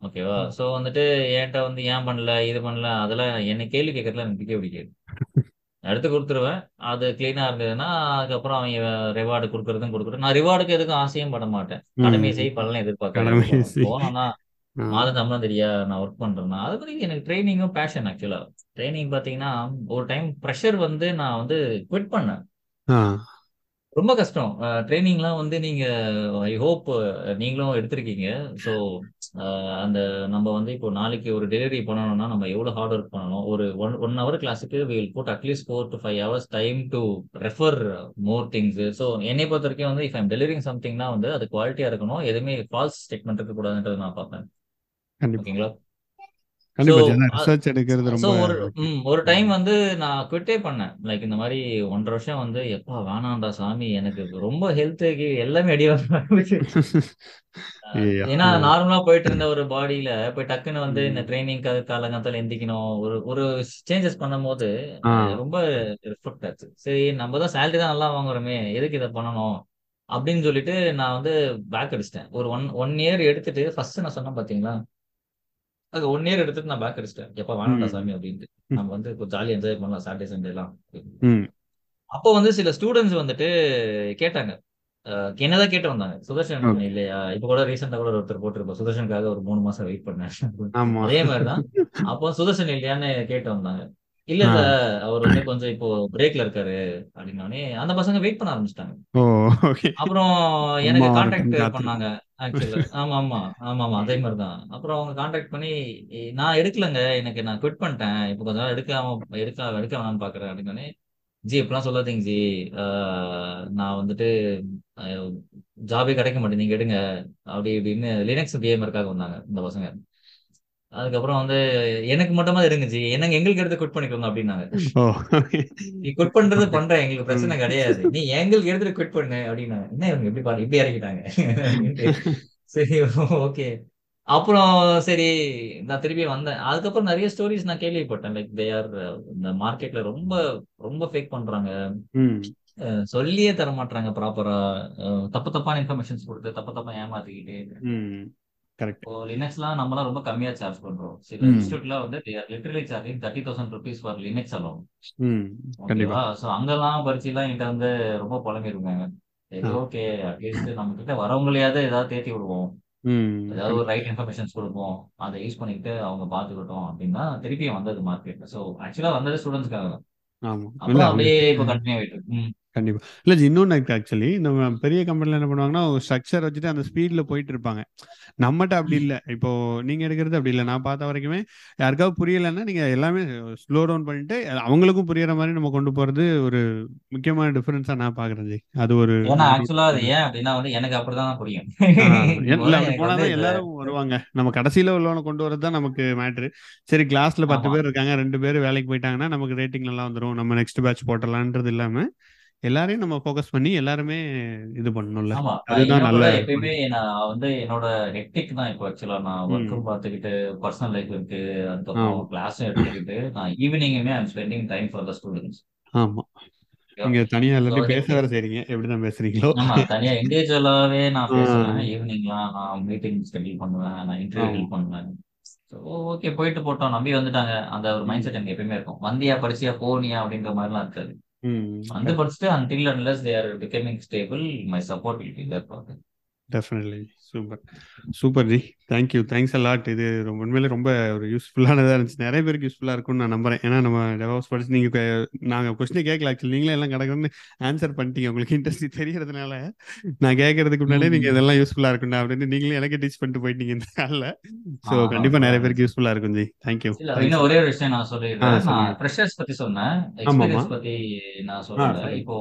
ஓகேவா ஸோ வந்துட்டு என்கிட்ட வந்து ஏன் பண்ணல இது பண்ணல அதெல்லாம் என்ன கேள்வி கேட்கறதுல எனக்கு பிடிக்கவே பிடிக்காது. எடுத்து கொடுத்துருவேன். அது கிளீனா இருந்ததுன்னா அதுக்கப்புறம் அவங்க ரிவார்டு கொடுக்கறதும் கொடுக்குறேன் நான் ரிவார்டுக்கு எதுக்கும் ஆசையும் பட மாட்டேன். கடமை ம். செய் பலனை எதிர்பார்க்காத கடமை மாதம் சம்பளம் தெரியா நான் ஒர்க் பண்றேன்னா அது மாதிரி எனக்கு ட்ரைனிங்கும் பேஷன் ஆக்சுவலா ட்ரைனிங் பாத்தீங்கன்னா ஒரு டைம் ப்ரெஷர் வந்து நான் வந்து குவிட் பண்ணேன். ரொம்ப கஷ்டம். ட்ரைனிங்லாம் வந்து நீங்க ஐ ஹோப் நீங்களும் எடுத்திருக்கீங்க. ஸோ அந்த நம்ம வந்து இப்போ நாளைக்கு ஒரு டெலிவரி பண்ணணும்னா நம்ம எவ்வளவு ஹார்ட் ஒர்க் பண்ணணும்? ஒரு ஒன் ஒன் ஹவர் கிளாஸுக்கு will put at least four to five hours time to refer more things so என்னை பொறுத்த வரைக்கும் வந்து இஃப் ஐம் டெலிவரிங் சம்திங்னா வந்து அது குவாலிட்டியா இருக்கணும். எதுவுமே ஃபால்ஸ் ஸ்டேட்மெண்ட் இருக்கக்கூடாதுன்றது நான் பார்ப்பேன். ஓகேங்களா? ஒரு டைம் வந்து நான் குவிட்டே பண்ணேன். லைக் இந்த மாதிரி ஒன்றரை வருஷம் வந்து எப்பா வேணாம்டா சாமி எனக்கு ரொம்ப ஹெல்த்துக்கு எல்லாமே அடி [LAUGHS] ஏன்னா நார்மலா போயிட்டு இருந்த ஒரு பாடியில போய் டக்குன்னு வந்து இந்த ட்ரைனிங் காலங்கத்துல எந்திக்கணும். ஒரு ஒரு சேஞ்சஸ் பண்ணும்போது ஆ. அஹ், ரொம்ப ரிஃப்ளெக்ட் ஆச்சு. சரி நம்ம தான் சேலரி தான் நல்லா வாங்குறோமே எதுக்கு இதை பண்ணணும்? அப்படின்னு சொல்லிட்டு நான் வந்து பேக் அடிச்சிட்டேன். ஒரு ஒன் ஒன் இயர் எடுத்துட்டு ஃபர்ஸ்ட் நான் சொன்னேன் பாத்தீங்களா? அது ஒன் இயர் எடுத்துட்டு நான் பேக் அடிச்சிட்டேன். எப்ப வேணாம்டா ம். சாமி அப்படின்ட்டு. நம்ம வந்து கொஞ்சம் ஜாலியா என்ஜாய் பண்ணலாம் சாட்டர்டே சண்டே எல்லாம். அப்போ வந்து சில ஸ்டூடெண்ட்ஸ் வந்துட்டு கேட்டாங்க. என்னதான் கேட்டு வந்தாங்க? சுதர்ஷன் இல்லையா? இப்ப கூட ரீசெண்டா கூட ஒருத்தர் போட்டிருப்போம் சுதர்ஷனுக்காக ஒரு மூணு மாசம் வெயிட் பண்ணேன். அதே மாதிரிதான். அப்போ சுதர்ஷன் இல்லையான்னு கேட்டு வந்தாங்க. இல்ல ஆ. சார் அவர் வந்து கொஞ்சம் இப்போ பிரேக்ல இருக்காரு அப்படின்னோடனே அந்த பசங்க வெயிட் பண்ண ஆரம்பிச்சிட்டாங்க. ஓ ஓகே அப்புறம் எனக்கு காண்டாக்ட் காத்திருக்கு பண்ணாங்க ஆக்சுவலா ஆமா ஆமா ஆமா ஆமா. அதே மாதிரிதான். அப்புறம் அவங்க காண்டாக்ட் பண்ணி "ஏய், நான் எடுக்கலங்க. எனக்கு நான் குவிட் பண்ணிட்டேன். இப்போ கொஞ்ச நாள் எடுக்காம எடுக்க எடுக்க வேணாம்னு பாக்குறேன். அப்படின்னு ஜி இப்பெல்லாம் சொல்லாதீங்க ஜி. ஆஹ் நான் வந்துட்டு ஜாபே கிடைக்க மாட்டேன். நீங்க எடுங்க. அப்படி இப்படின்னு லினக்ஸ் கேமருக்காக வந்தாங்க இந்த பசங்க. அதுக்கப்புறம் வந்து எனக்கு மட்டுமா ஜி என்னங்க எங்களுக்கு எடுத்து குட் பண்ணிக்கோங்க அப்படின்னாங்க. நீ குட் பண்றது [LAUGHS] பண்ற எங்களுக்கு பிரச்சனை கிடையாது. நீ எங்களுக்கு எடுத்துட்டு குட் பண்ணு அப்படின்னாங்க. என்ன இவங்க இப்படி பாரு இப்படி இறக்கிட்டாங்க? சரி ஓகே. அப்புறம் சரி நான் திருப்பி வந்தேன். அதுக்கப்புறம் நிறைய ஸ்டோரிஸ் நான் கேள்விப்பட்டேன். லைக் தே ஆர் இந்த மார்க்கெட்ல ரொம்ப ரொம்ப ஃபேக் பண்றாங்க. சொல்லியே தர மாட்டாங்க ப்ராப்பரா தப்பு தப்பான இன்ஃபர்மேஷன்ஸ் கொடுத்து தப்பு தப்பா ஏமாத்திக்கிட்டு கரெக்ட் இப்போ லினக்ஸ்லாம் நம்மலாம் ரொம்ப கம்மியா சார்ஜ் பண்றோம். சில இன்ஸ்டியூட்ல வந்து literally charging thirty thousand rupees for Linux alone கண்டிப்பா. ஓகேவா? சோ அங்கெல்லாம் படிச்சுலாம் என்கிட்ட வந்து ரொம்ப புலம்பிருக்காங்க சரி ஓகே அட்லீஸ்ட் நம்ம கிட்ட வரவங்களையாவது ஏதாவது தேத்தி விடுவோம். ஏதாவது ஒரு ரைட் இன்ஃபர்மேஷன்ஸ் கொடுப்போம். அதை யூஸ் பண்ணிக்கிட்டு அவங்க பார்த்துக்கிட்டோம் அப்படின்னா திருப்பியும் வந்தது மார்க்கெட் ஸோ ஆக்சுவலா வந்தது ஸ்டூடெண்ட்ஸ்க்காக தான். அப்படியே இப்போ கண்டினியூ ஆயிட்டு. கண்டிப்பா. இல்ல ஜி, இன்னொன்னு இருக்கு ஆக்சுவலி நம்ம பெரிய கம்பெனில என்ன பண்ணுவாங்கன்னா ஒரு ஸ்ட்ரக்சர் வச்சுட்டு அந்த ஸ்பீட்ல போயிட்டு இருப்பாங்க. நம்மகிட்ட அப்படி. இல்ல. இப்போ நீங்க எடுக்கிறது அப்படி இல்ல. நான் பார்த்த வரைக்குமே யாருக்காவது புரியலைன்னா நீங்க எல்லாமே ஸ்லோ டவுன் பண்ணிட்டு அவங்களுக்கும் புரியற மாதிரி நம்ம கொண்டு போறது ஒரு முக்கியமான டிஃபரன்ஸா நான் பாக்குறேன் ஜி. அது ஒரு ஏன்னா ஒரு ஆக்சுவலா அது ஏன் அப்படின்னா வந்து எனக்கு அப்படிதான் புரியும். போனாதான் எல்லாரும் வருவாங்க. நம்ம கடைசியில உள்ளவனை கொண்டு வரது தான் நமக்கு மேட்ரு சரி கிளாஸ்ல பத்து பேர் இருக்காங்க ரெண்டு பேர் வேலைக்கு போயிட்டாங்கன்னா நமக்கு ரேட்டிங் நல்லா வந்துரும். நம்ம நெக்ஸ்ட் பேட்ச் போட்டலான்றது இல்லாம எல்லாரையும் நம்ம ஃபோக்கஸ் பண்ணி எல்லாருமே இது பண்ணணும்ல. அதுதான் நல்ல எப்பயுமே நான் வந்து என்னோட ஹெக்டிக் தான் இப்போ ஆக்சுவலா நான் ஒர்க்கும் பார்த்துக்கிட்டு பர்சனல் லைஃப் இருக்கு. அதுக்கப்புறம் கிளாஸும் எடுத்துக்கிட்டு நான் ஈவினிங்குமே I'm spending time for the students ஆமா. நீங்க தனியா ஸோ எல்லாத்தையும் பேச வேற செய்றீங்க. எப்படிதான் பேசுறீங்களோ. ஆமா. தனியா இண்டிவிஜுவலாவே நான் பேசுவேன். ஈவினிங்லாம் நான் மீட்டிங் ஸ்கெடியூல் பண்ணுவேன். நான் இன்டர்வியூ பண்ணுவேன். ஓகே போயிட்டு போட்டோம். நம்பி வந்துட்டாங்க. அந்த ஒரு மைண்ட் செட் எனக்கு எப்பயுமே இருக்கும். வந்தியா படிச்சியா போனியா அப்படின்ற மாதிரிலாம் இருக்காது. ம் வந்து கரெக்ட் படிச்சுட்டு until unless they are becoming stable my support will be there for definitely super super ji thank you thanks a lot இது ரொம்ப உண்மையிலே ரொம்ப ஒரு யூஸ்ஃபுல்லானதாக இருந்துச்சு. நிறைய பேருக்கு யூஸ்ஃபுல்லாக இருக்கும்னு நான் நம்புறேன். ஏன்னா நம்ம டெவாப்ஸ் படிச்சு நீங்கள் நாங்கள் கொஸ்டினே கேட்கல. ஆக்சுவலி நீங்களே எல்லாம் கிடக்குன்னு ஆன்சர் பண்ணிட்டீங்க. உங்களுக்கு இன்ட்ரெஸ்ட் தெரியறதுனால நான் கேட்கறதுக்கு முன்னாடியே நீங்கள் இதெல்லாம் யூஸ்ஃபுல்லாக இருக்கும்டா அப்படின்னு நீங்களே எனக்கு டீச் பண்ணிட்டு போயிட்டீங்க இந்த காலில் ஸோ கண்டிப்பாக நிறைய பேருக்கு யூஸ்ஃபுல்லாக இருக்கும் ஜி. தேங்க்யூ இன்னும் ஒரே ஒரு விஷயம் நான் சொல்லிடுறேன். ஃப்ரெஷர்ஸ் பத்தி சொன்னேன். எக்ஸ்பீரியன்ஸ் பத்தி நான் சொல்லல. இப்போ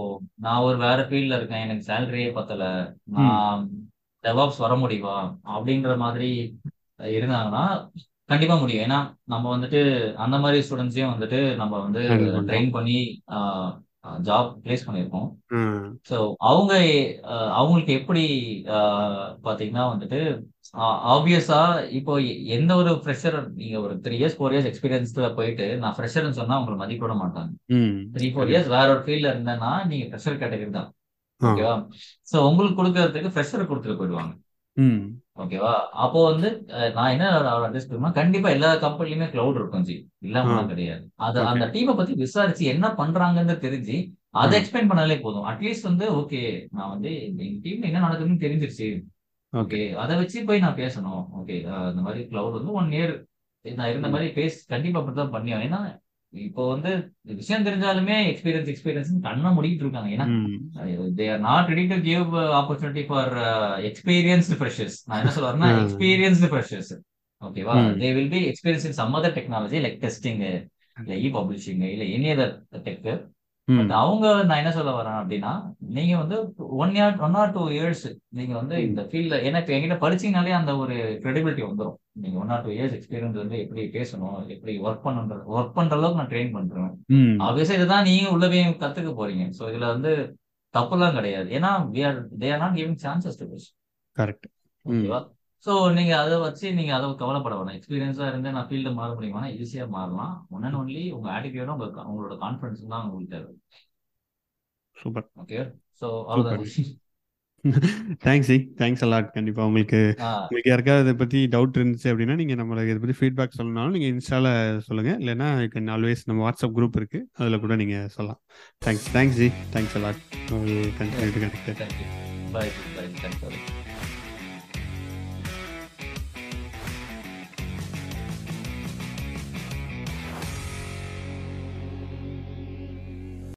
நான் ஒரு வேற ஃபீல்ட்ல இருக்கேன். எனக்கு சேலரியே பத்தல. நான் டெவாப்ஸ் வர முடியுமா? அப்படின்ற மாதிரி இருந்தாங்கன்னா கண்டிப்பா முடியும். ஏன்னா நம்ம வந்துட்டு அந்த மாதிரி ஸ்டூடெண்ட்ஸையும் வந்துட்டு நம்ம வந்து ட்ரெயின் பண்ணி ஜாப் பிளேஸ் பண்ணியிருக்கோம். ம். ஸோ அவங்க அவங்களுக்கு எப்படி பாத்தீங்கன்னா வந்துட்டு ஆப்வியஸா இப்போ எந்த ஒரு ஃப்ரெஷர் நீங்க ஒரு த்ரீ இயர்ஸ் ஃபோர் இயர்ஸ் எக்ஸ்பீரியன்ஸ்ல போயிட்டு நான் ஃப்ரெஷர்னு சொன்னா உங்களை மதிப்பிட மாட்டாங்க. த்ரீ ஃபோர் இயர்ஸ் வேற ஒரு ஃபீல்ட்ல இருந்தேன்னா நீங்க ஃப்ரெஷர் கேட்டகரி தான். ஓகேவா? ஸோ உங்களுக்கு கொடுக்கறதுக்கு ஃப்ரெஷர் கொடுத்துட்டு போயிடுவாங்க. ஓகேவா? அப்போ வந்து நான் என்ன அட்வைஸ் பண்ணுவேன் கண்டிப்பா எல்லா கம்பெனிலுமே கிளவுட் இருக்கும் ஜி. ஆ. இல்லாமலாம் கிடையாது. அது அந்த டீமை பத்தி விசாரிச்சு என்ன பண்றாங்கன்னு தெரிஞ்சு அதை எக்ஸ்பிளைன் பண்ணாலே போதும். அட்லீஸ்ட் வந்து ஓகே நான் வந்து எங்க டீம்ல என்ன நடக்குதுன்னு தெரிஞ்சிருச்சு. ஓகே அதை வச்சு போய் நான் பேசணும். ஓகே இந்த மாதிரி கிளவுட் வந்து ஒன் இயர் நான் இருந்த மாதிரி பேச கண்டிப்பா அப்படிதான் பண்ணியும் ஏன்னா இப்போ வந்து விஷயம் தெரிஞ்சாலுமே எக்ஸ்பீரியன்ஸ் எக்ஸ்பீரியன்ஸ் கண்ணை மூடிட்டு இருக்காங்க. ஏன்னா they are not ready to give opportunity for experienced freshers நான் என்ன சொல்ல வரேன்னா ஆ எக்ஸ்பீரியன்ஸ்டு ஃப்ரெஷர்ஸ் ஓகேவா they will be experience in some other technology like testing இல்ல இ பப்ளிஷிங் இல்ல எனி அதர் டெக் பட் அவங்க நான் என்ன சொல்ல வரேன் அப்படின்னா நீங்க வந்து one year one or two years நீங்க வந்து இந்த ஃபீல்ட்ல ஏன்னா இப்ப என்கிட்ட படிச்சீங்கனாலே அந்த ஒரு கிரெடிபிலிட்டி வந்துடும் நீங்க one or two years experience வந்து எப்படி பேசணும் எப்படி ஒர்க் பண்ணுன்ற ஒர்க் பண்ற அளவுக்கு நான் ட்ரெயின் பண்றேன். ஆப்வியஸா இதுதான் நீங்க உள்ள போய் கத்துக்க போறீங்க. சோ இதுல வந்து தப்புலாம் கிடையாது. ஏன்னா we are they are not giving chances to this correct ஓகேவா சோ நீங்க அதை வச்சு நீங்க அதை கவலைப்பட வேணாம். எக்ஸ்பீரியன்ஸா இருந்து நான் ஃபீல்டு மாற முடியுமா ஈஸியா மாறலாம். ஒன் அண்ட் ஒன்லி உங்க ஆட்டிடியூடும் உங்க உங்களோட கான்ஃபிடன்ஸ் தான் உங்களுக்கு தேவை. சூப்பர். ஓகே அவ்வளவுதான். Thanks ji thanks a lot கண்டிப்பா உங்களுக்கு உங்களுக்கு யாருக்காவது இதை பத்தி டவுட் இருந்துச்சு அப்படின்னா நீங்க நம்மளுக்கு இதை பத்தி ஃபீட்பேக் சொல்லணும்னாலும் நீங்க இன்ஸ்டால சொல்லுங்க. இல்லைன்னா கேன் ஆல்வேஸ் நம்ம வாட்ஸ்அப் குரூப் இருக்கு. அதுல கூட நீங்க சொல்லலாம். Thanks thanks ji thanks a lot continue to connect bye bye thanks